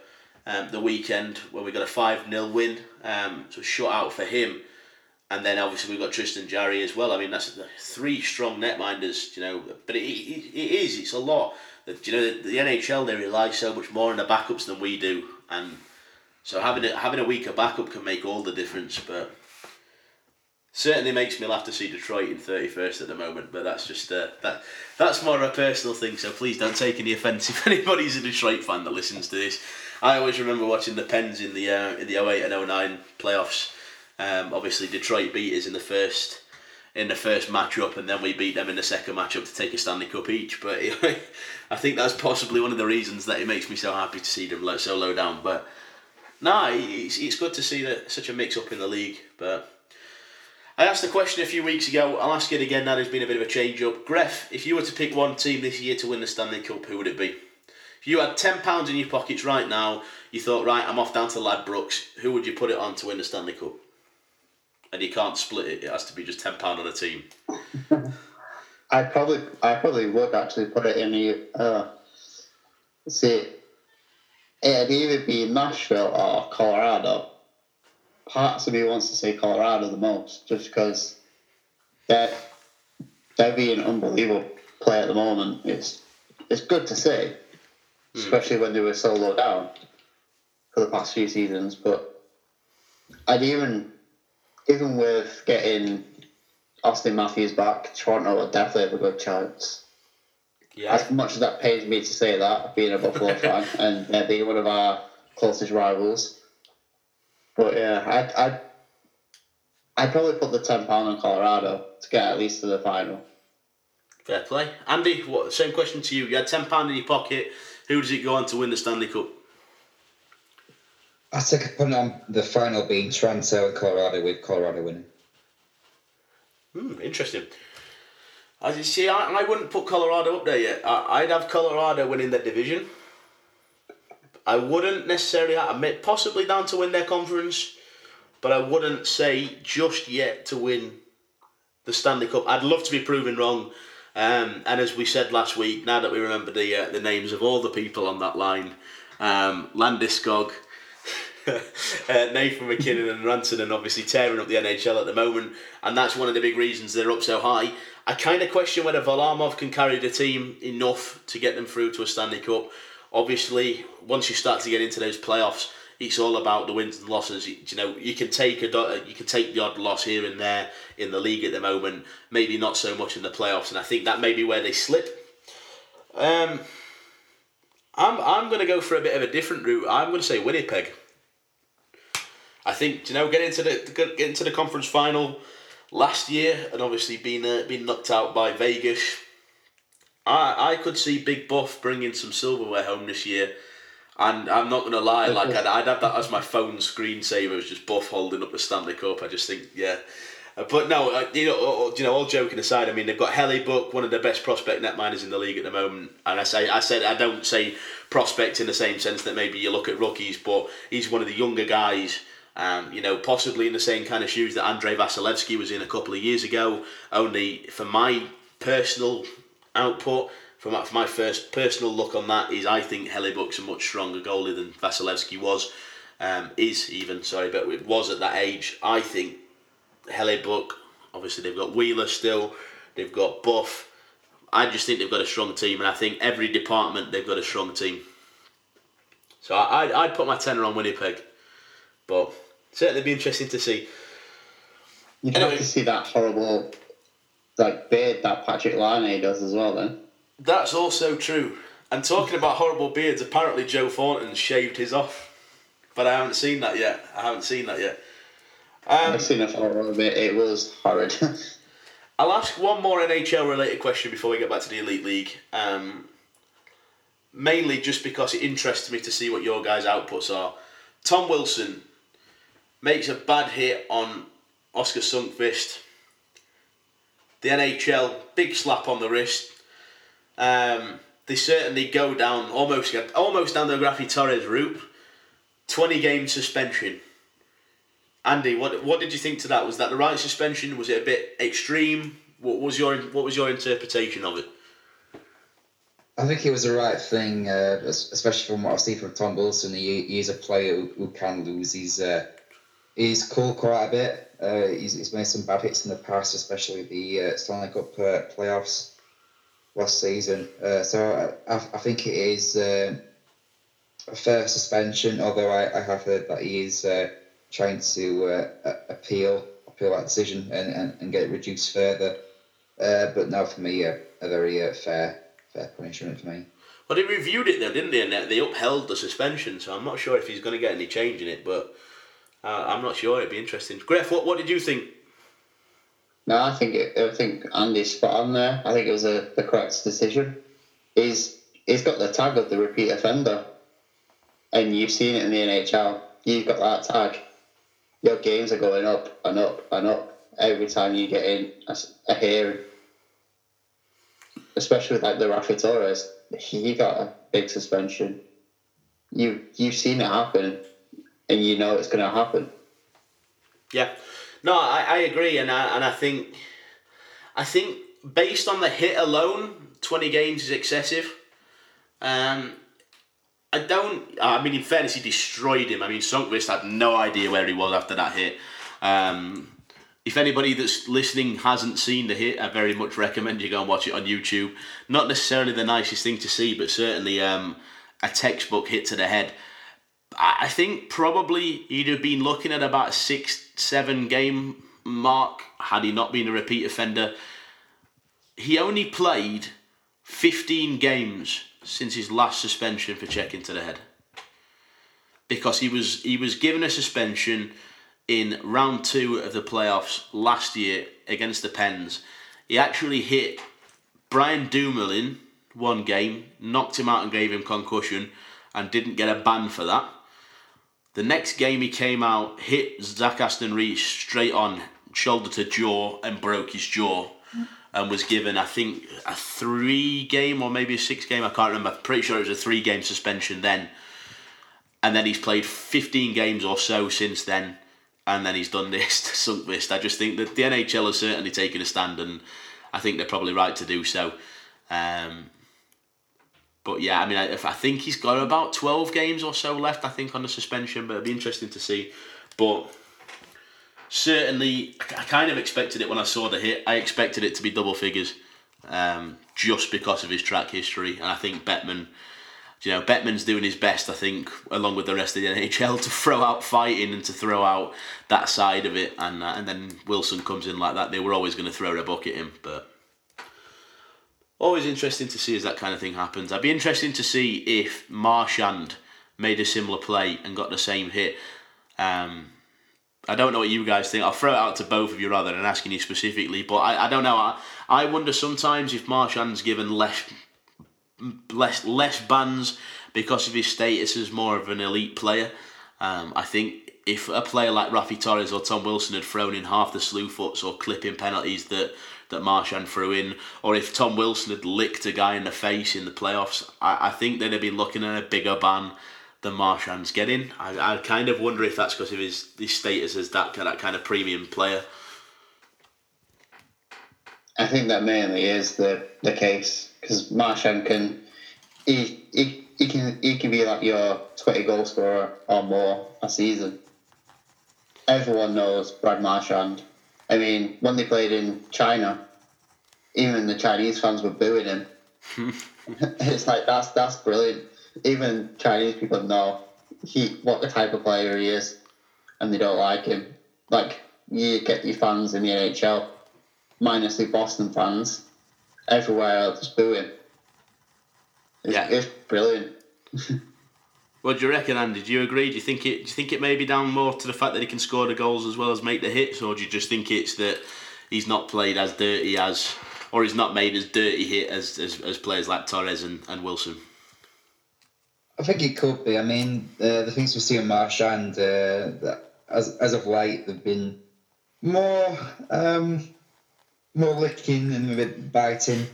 um, the weekend when we got a 5 0 win. Um, so shut out for him. And then obviously we've got Tristan Jarry as well. I mean, that's three strong netminders, you know. But it, it, it is, it's a lot. You know, the, the NHL, they rely so much more on the backups than we do. And so having a, having a weaker backup can make all the difference. But certainly makes me laugh to see Detroit in 31st at the moment, but that's just uh, that that's more a personal thing. So please don't take any offence if anybody's a Detroit fan that listens to this. I always remember watching the Pens in the uh, in the 08 and 09 playoffs. Um, obviously, Detroit beat us in the first in the first matchup, and then we beat them in the second matchup to take a Stanley Cup each. But I think that's possibly one of the reasons that it makes me so happy to see them so low down. But no, it's, it's good to see that such a mix up in the league. But I asked the question a few weeks ago. I'll ask it again now. There's been a bit of a change up. Greff, if you were to pick one team this year to win the Stanley Cup, who would it be? If you had ten pounds in your pockets right now, you thought, right, I'm off down to Ladbrokes. Who would you put it on to win the Stanley Cup? And you can't split it. It has to be just ten pound on a team. I probably, I probably would actually put it in the. Uh, see, it'd either be Nashville or Colorado parts of me wants to say Colorado the most, just because they're they're being unbelievable play at the moment. It's it's good to see, mm. especially when they were so low down for the past few seasons. But I'd even even with getting Auston Matthews back, Toronto will definitely have a good chance. Yeah. As much as that pains me to say that, being a Buffalo fan and being one of our closest rivals, but yeah, I'd, I'd, I'd probably put the £10 on Colorado to get at least to the final. Fair play. Andy, what, same question to you. You had £10 in your pocket. Who does it go on to win the Stanley Cup? I think I put on the final being Toronto and Colorado with Colorado winning. Hmm, interesting. As you see, I, I wouldn't put Colorado up there yet. I, would have Colorado winning the division. I wouldn't necessarily admit possibly down to win their conference, but I wouldn't say just yet to win the Stanley Cup. I'd love to be proven wrong. Um, and as we said last week, now that we remember the uh, the names of all the people on that line, um, Landeskog, uh, Nathan MacKinnon and Rantanen obviously tearing up the NHL at the moment, and that's one of the big reasons they're up so high. I kind of question whether Varlamov can carry the team enough to get them through to a Stanley Cup obviously once you start to get into those playoffs, it's all about the wins and losses. You, know, you can take a you can take the odd loss here and there in the league at the moment. Maybe not so much in the playoffs, and I think that may be where they slip. Um, I'm I'm going to go for a bit of a different route. I'm going to say Winnipeg. I think you know get into the get into the conference final last year and obviously being uh, being knocked out by Vegas I, I could see Big Buff bringing some silverware home this year. And I'm not gonna lie, like I'd, I'd have that as my phone screensaver, it's just Buff holding up the Stanley Cup. I just think, yeah. Uh, but no, uh, you know, you know, all joking aside, I mean, they've got Hellebuyck, one of the best prospect netminders in the league at the moment. And I say, I said, I don't say prospect in the same sense that maybe you look at rookies, but he's one of the younger guys. Um, you know, possibly in the same kind of shoes that Andrei Vasilevskiy was in a couple of years ago. Only for my personal output. From my, my first personal look on that is I think Hellebuyck's a much stronger goalie than Vasilevskiy was, um, is even sorry, but it was at that age. I think Hellebuyck. Obviously, they've got Wheeler still. They've got Buff. I just think they've got a strong team, and I think every department they've got a strong team. So I, I'd, I'd put my tenner on Winnipeg, but certainly be interesting to see. You'd anyway, have to see that horrible like beard that Patrick Laine does as well. Then that's also true. And talking about horrible beards, apparently Joe Thornton shaved his off, but I haven't seen that yet. I haven't seen that yet. Um, I've seen a photo of it. It was horrid. I'll ask one more NHL related question before we get back to the Elite League. Um, mainly just because it interests me to see what your guys' outputs are. Tom Wilson makes a bad hit on Oskar Sundqvist the NHL, big slap on the wrist. Um, they certainly go down almost almost down the Raffi Torres route. Twenty game suspension, Andy, what what did you think to that? Was that the right suspension? Was it a bit extreme? What was your what was your interpretation of it? I think it was the right thing, uh, especially from what I've seen from Tom Wilson. He, he's a player who, who can lose. He's uh, he's cool quite a bit. Uh, he's, he's made some bad hits in the past, especially the uh, Stanley Cup uh, playoffs last season. Uh, so I, I think it is uh, a fair suspension, although I, I have heard that he is uh, trying to appeal appeal that decision and, and, and get it reduced further. But now for me, a, very fair fair punishment for me. Well, they reviewed it though, didn't they? And they upheld the suspension, so I'm not sure if he's going to get any change in it, but uh, I'm not sure. It'd be interesting. Griff, what, what did you think? No, I think it, I think Andy's spot on there. I think it was a, the correct decision. He's he's got the tag of the repeat offender, and you've seen it in the NHL. You've got that tag. Your games are going up and up and up every time you get in a, a hearing. Especially with like the Raffi Torres, he got a big suspension. You you've seen it happen, and you know it's going to happen. Yeah, no, I, I agree, and I and I think, I think based on the hit alone, twenty games is excessive. Um, I don't. I mean, in fairness, he destroyed him. I mean, Sundqvist had no idea where he was after that hit. Um, if anybody that's listening hasn't seen the hit, I very much recommend you go and watch it on YouTube. Not necessarily the nicest thing to see, but certainly um, a textbook hit to the head. I think probably he'd have been looking at about a six, seven game mark had he not been a repeat offender. He only played 15 games since his last suspension for checking to the head. Because he was he was given a suspension in round two of the playoffs last year against the Pens. He actually hit Brian Dumoulin one game, knocked him out and gave him concussion, and didn't get a ban for that. The next game he came out, hit Zach Aston Reese straight on, shoulder to jaw, and broke his jaw. And was given, I think, a three game or maybe a six game, I can't remember. Pretty sure it was a three game suspension then. And then he's played 15 games or so since then. And then he's done this sunk this. I just think that the NHL has certainly taken a stand, and I think they're probably right to do so. Um, but yeah, I mean, I, I think he's got about 12 games or so left, I think, on the suspension, but it'll be interesting to see. But certainly, I kind of expected it when I saw the hit. I expected it to be double figures um, just because of his track history. And I think Bettman, you know, Bettman's doing his best, I think, along with the rest of the NHL, to throw out fighting and to throw out that side of it. And, uh, and then Wilson comes in like that. They were always going to throw a buck at him, but always interesting to see as that kind of thing happens. I'd be interested to see if Marchand made a similar play and got the same hit. Um, I don't know what you guys think. I'll throw it out to both of you rather than asking you specifically. But I, I don't know. I, I wonder sometimes if Marchand's given less less less bans because of his status as more of an elite player. Um, I think if a player like Raffi Torres or Tom Wilson had thrown in half the slew foots or clipping penalties that that Marchand threw in, or if Tom Wilson had licked a guy in the face in the playoffs, I, I think they'd have been looking at a bigger ban than Marchand's getting. I, I kind of wonder if that's because of his, his status as that, that kind of premium player. I think that mainly is the, the case because Marchand can he, he, he can he can be like your twenty goal scorer or more a season. Everyone knows Brad Marchand I mean, when they played in China, even the Chinese fans were booing him. it's like that's that's brilliant. Even Chinese people know he what the type of player he is, and they don't like him. Like you get your fans in the NHL, minus the Boston fans, everywhere else booing. It's, yeah, it's brilliant. What do you reckon, Andy? Do you agree? Do you think it? Do you think it may be down more to the fact that he can score the goals as well as make the hits, or do you just think it's that he's not played as dirty as, or he's not made as dirty hit as as, as players like Torres and, and Wilson? I think it could be. I mean, uh, the things we see in Marchand, uh, as as of late, they've been more um, more licking and a bit biting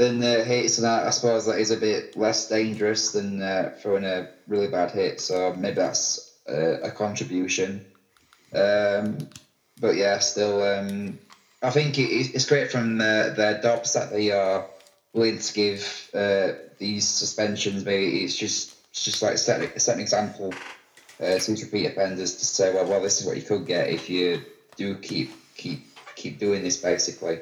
then uh, hits and that, I suppose that is a bit less dangerous than uh, throwing a really bad hit. So maybe that's uh, a contribution. Um, but yeah, still, um, I think it, it's great from the, their Dops that they are willing to give uh, these suspensions. Maybe it's just it's just like set, set an example uh, to repeat offenders to say, well, well, this is what you could get if you do keep keep keep doing this, basically.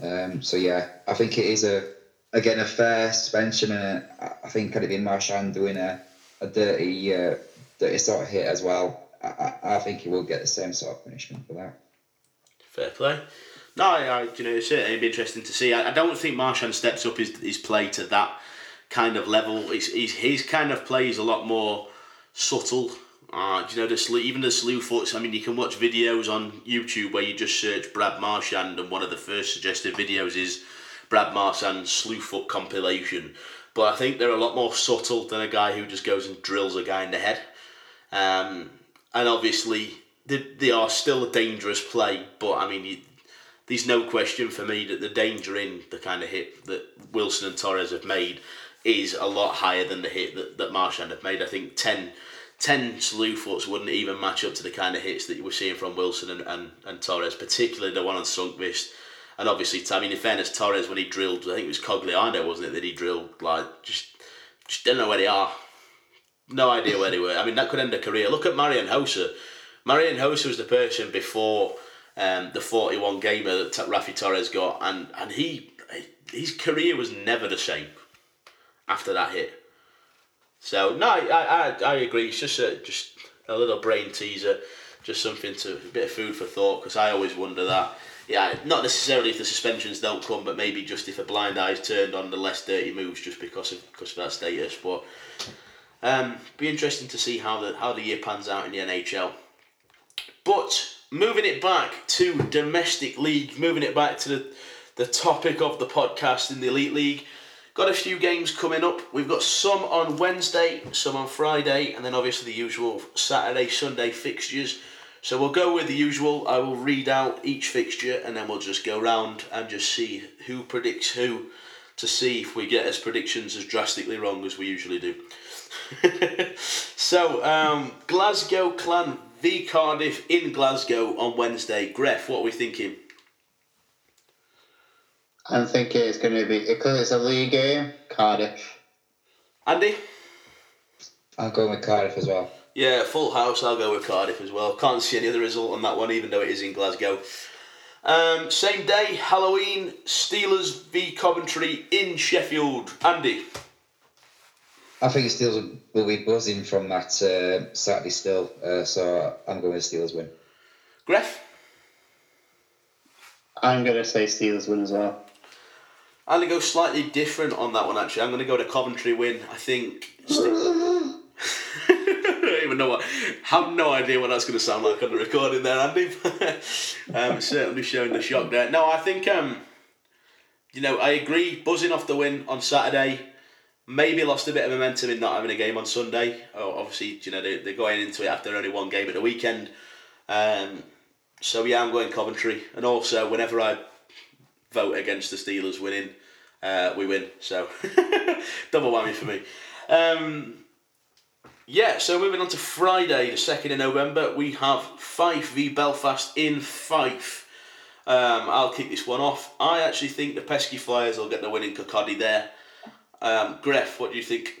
Um, so yeah, I think it is a again a fair suspension, and a, I think could it be Marchand doing a a dirty uh, dirty sort of hit as well. I, I think he will get the same sort of punishment for that. Fair play. No, I, you know, certainly be interesting to see. I, I don't think Marchand steps up his, his play to that kind of level. He's, he's, his kind of play is a lot more subtle. Uh, you know, the even the slew foots. I mean, you can watch videos on YouTube where you just search Brad Marchand, and one of the first suggested videos is Brad Marchand slew foot compilation. But I think they're a lot more subtle than a guy who just goes and drills a guy in the head. Um, and obviously, they, they are still a dangerous play, but I mean, you, there's no question for me that the danger in the kind of hit that Wilson and Torres have made is a lot higher than the hit that, that Marchand have made. I think 10, 10 slew foots wouldn't even match up to the kind of hits that you were seeing from Wilson and, and, and Torres, particularly the one on Sundqvist. And obviously, I mean, in fairness, Torres, when he drilled, I think it was Cogliano, wasn't it, that he drilled, like, just, just don't know where they are. No idea where they were. I mean, that could end a career. Look at Marian Hossa. Marian Hossa was the person before um, the 41 gamer that Raffi Torres got, and, and he his career was never the same after that hit. So no, I, I, I agree. It's just a, just a little brain teaser, just something to a bit of food for thought because I always wonder that. Yeah, not necessarily if the suspensions don't come, but maybe just if a blind eye's turned on the less dirty moves just because of because of that status. But um, be interesting to see how the how the year pans out in the NHL. But moving it back to domestic league, moving it back to the the topic of the podcast in the elite league. Got a few games coming up. We've got some on Wednesday, some on Friday, and then obviously the usual Saturday, Sunday fixtures. So we'll go with the usual. I will read out each fixture and then we'll just go round and just see who predicts who to see if we get as predictions as drastically wrong as we usually do. so, um, Glasgow Clan v Cardiff in Glasgow on Wednesday. Gref, what are we thinking? I'm thinking it's going to be because it's a league game. Cardiff. Andy. I'll go with Cardiff as well. Yeah, full house. I'll go with Cardiff as well. Can't see any other result on that one, even though it is in Glasgow. Um, same day, Halloween, Steelers v Coventry in Sheffield. Andy. I think Steelers will be buzzing from that uh, Saturday still, uh, so I'm going with Steelers win. Gref? I'm going to say Steelers win as well. I'm to go slightly different on that one, actually. I'm to go to Coventry win. I think. I don't even know what. have no idea what that's to sound like on the recording there, Andy. um, certainly showing the shock there. No, I think. Um, you know, I agree. Buzzing off the win on Saturday. Maybe lost a bit of momentum in not having a game on Sunday. Oh, obviously, you know, they, they're going into it after only one game at the weekend. Um, so, yeah, I'm going Coventry. And also, whenever I vote against the Steelers winning, uh, we win. So, double whammy for me. Um, yeah, so moving on to Friday, the 2nd of November, we have Fife v Belfast in Fife. Um, I'll kick this one off. I actually think the pesky Flyers will get the winning Kirkcaldy there. Um, Gref, what do you think?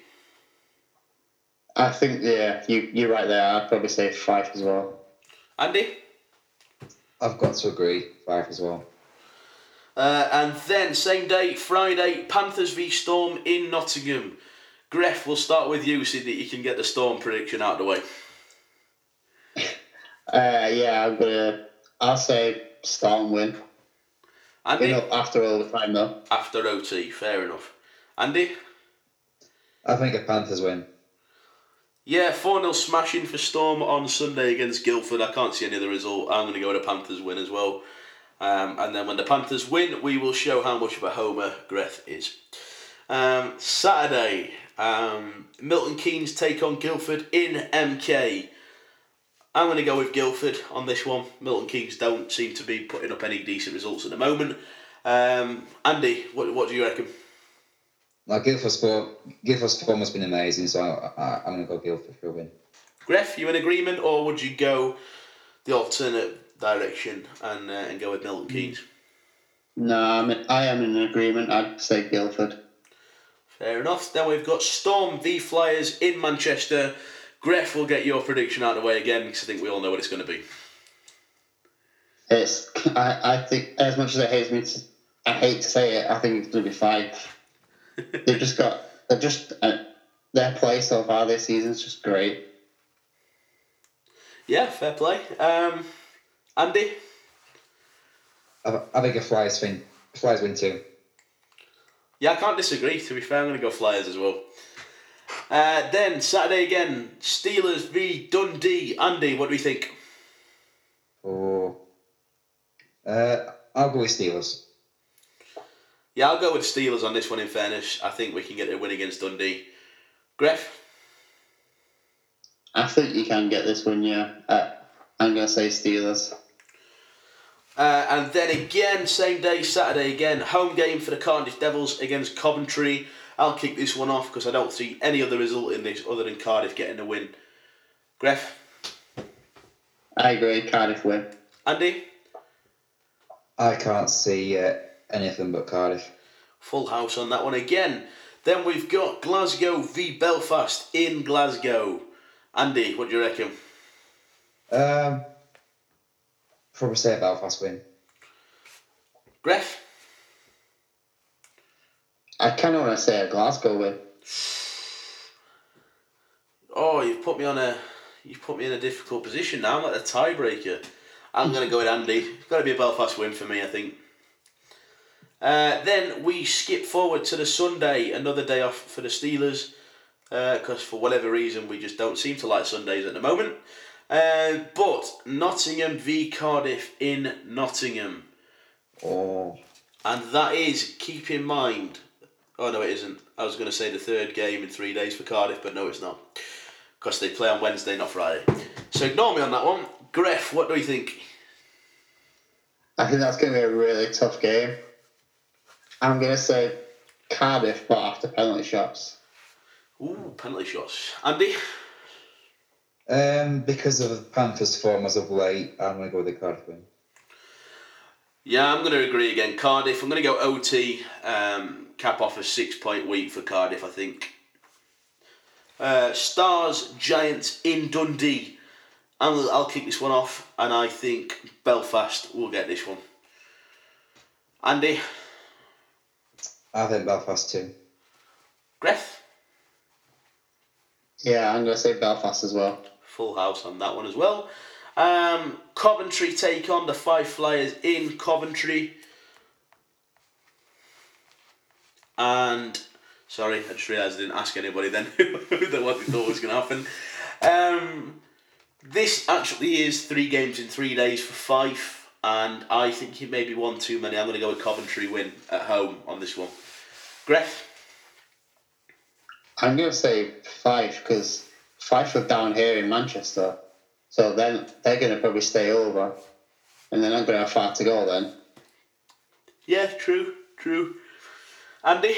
I think yeah, you you're right there. I'd probably say Fife as well. Andy. I've got to agree, Fife as well. Uh, and then same day, Friday, Panthers v Storm in Nottingham. Gref, we'll start with you so that you can get the Storm prediction out of the way. Uh, yeah, I'm gonna. I'll say Storm win. Andy. After all the time though. After OT, fair enough. Andy? I think a Panthers win. Yeah, 4 0 smashing for Storm on Sunday against Guildford. I can't see any other result. I'm going to go with a Panthers win as well. Um, and then when the Panthers win, we will show how much of a homer Greth is. Um, Saturday, um, Milton Keynes take on Guildford in MK. I'm going to go with Guildford on this one. Milton Keynes don't seem to be putting up any decent results at the moment. Um, Andy, what, what do you reckon? Like Guildford's form, Guildford's form has been amazing, so I, I, I'm going to go Guildford for a win. Gref, you in agreement, or would you go the alternate direction and uh, and go with Milton Keynes. No, I'm, in, I am in agreement. I'd say Guildford. Fair enough. Then we've got Storm v Flyers in Manchester. Greff will get your prediction out of the way again because I think we all know what it's going to be. It's. I, I think as much as it hates me, to, I hate to say it. I think it's going to be five. They've just got. They're just. Uh, their play so far this season is just great. Yeah, fair play. Um, Andy. I, I think a Flyers win. Flyers win too. Yeah, I can't disagree. To be fair, I'm going to go Flyers as well. Uh, then Saturday again, Steelers v Dundee. Andy, what do we think? Oh, uh, I'll go with Steelers. Yeah, I'll go with Steelers on this one. In fairness, I think we can get a win against Dundee. Greff. I think you can get this one. Yeah, uh, I'm going to say Steelers. Uh, and then again, same day, Saturday again, home game for the Cardiff Devils against Coventry. I'll kick this one off because I don't see any other result in this other than Cardiff getting a win. Greff, I agree. Cardiff win. Andy, I can't see uh, anything but Cardiff. full house on that one again. Then we've got Glasgow v Belfast in Glasgow. Andy, what do you reckon? Um, probably say a Belfast win. Greff, I kind of want to say a Glasgow win. oh, you've put me on a, you've put me in a difficult position now. I'm like a tiebreaker. I'm going to go with Andy. It's got to be a Belfast win for me, I think. Uh, then we skip forward to the Sunday, another day off for the Steelers, because for whatever reason we just don't seem to like Sundays at the moment. Uh, but Nottingham v Cardiff in Nottingham, Oh, and that is keep in mind. Oh no, it isn't. I was going to say the third game in three days for Cardiff, but no, it's not, because they play on Wednesday, not Friday. So ignore me on that one. Greff, what do you think? I think that's going to be a really tough game. I'm going to say Cardiff, but after penalty shots. Ooh, penalty shots. Andy. Um, because of the Panthers' form as of late, I'm going to go with the Cardiff win. Yeah, I'm going to agree again. Cardiff. I'm going to go OT. Um, cap off a six point week for Cardiff, I think. Uh, Stars Giants in Dundee. I'll, I'll kick this one off, and I think Belfast will get this one. Andy, I think Belfast too. Greff, Yeah, I'm going to say Belfast as well. Full house on that one as well. Um, Coventry take on the Fife Flyers in Coventry. And sorry, I just realised I didn't ask anybody then that what they thought was going to happen. Um, this actually is three games in three days for Fife, and I think it may be one too many. I'm going to go with Coventry win at home on this one. Greff, I'm going to say Fife because Fife are down here in Manchester. So then they're going to probably stay over. And they're not going to have far to go then. yeah, true, true. Andy,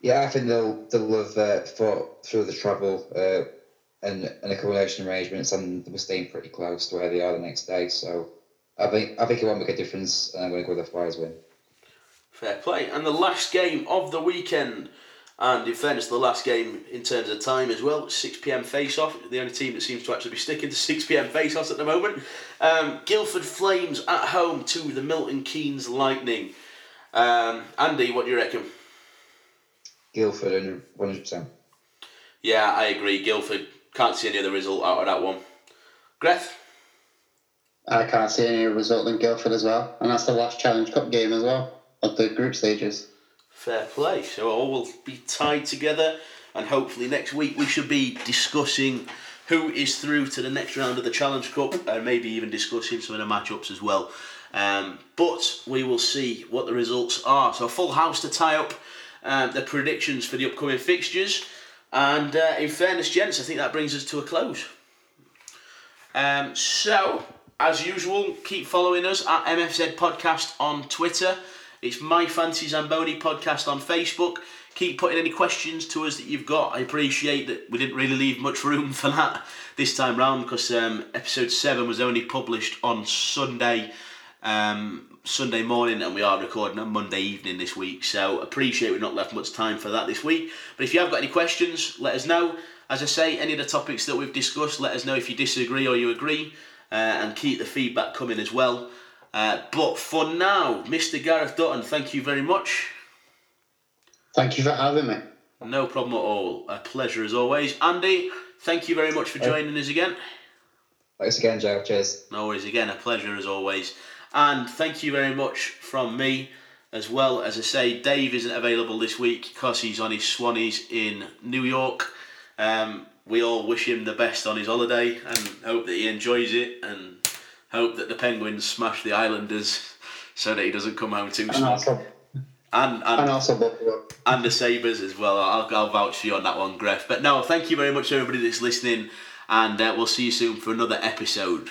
Yeah, I think they'll they'll have uh, fought through the travel uh, and, and accommodation arrangements, and they'll be staying pretty close to where they are the next day. So I think I think it won't make a difference, and I'm going to go with the Flyers win. Fair play. And the last game of the weekend, and in fairness, the last game in terms of time as well, 6 pm face off. The only team that seems to actually be sticking to 6 pm face offs at the moment. Um, Guildford Flames at home to the Milton Keynes Lightning. Um, Andy, what do you reckon? Guildford, one hundred percent. Yeah, I agree. Guildford can't see any other result out of that one. Greth? I can't see any result than Guildford as well. And that's the last Challenge Cup game as well of the group stages. Fair play. So all will be tied together, and hopefully next week we should be discussing who is through to the next round of the Challenge Cup, and maybe even discussing some of the matchups as well. Um, but we will see what the results are. So full house to tie up um, the predictions for the upcoming fixtures. And uh, in fairness, gents, I think that brings us to a close. Um, so, as usual, keep following us at MFZ Podcast on Twitter. It's My Fancy Zamboni Podcast on Facebook. keep putting any questions to us that you've got. I appreciate that we didn't really leave much room for that this time round because um, episode seven was only published on Sunday. Um, Sunday morning, and we are recording on Monday evening this week. So appreciate we've not left much time for that this week. But if you have got any questions, let us know. As I say, any of the topics that we've discussed, let us know if you disagree or you agree, uh, and keep the feedback coming as well. Uh, but for now, Mr. Gareth Dutton, thank you very much. Thank you for having me. No problem at all. A pleasure as always. Andy, thank you very much for joining us again. Thanks again, Joe. Cheers. No worries again. A pleasure as always. And thank you very much from me as well. As I say, Dave isn't available this week because he's on his Swannies in New York. Um, we all wish him the best on his holiday and hope that he enjoys it and hope that the Penguins smash the Islanders so that he doesn't come home too And And, and and, also Buffalo. and the Sabres as well. I'll, I'll vouch for you on that one, Gref. But no, thank you very much, everybody that's listening, and uh, we'll see you soon for another episode.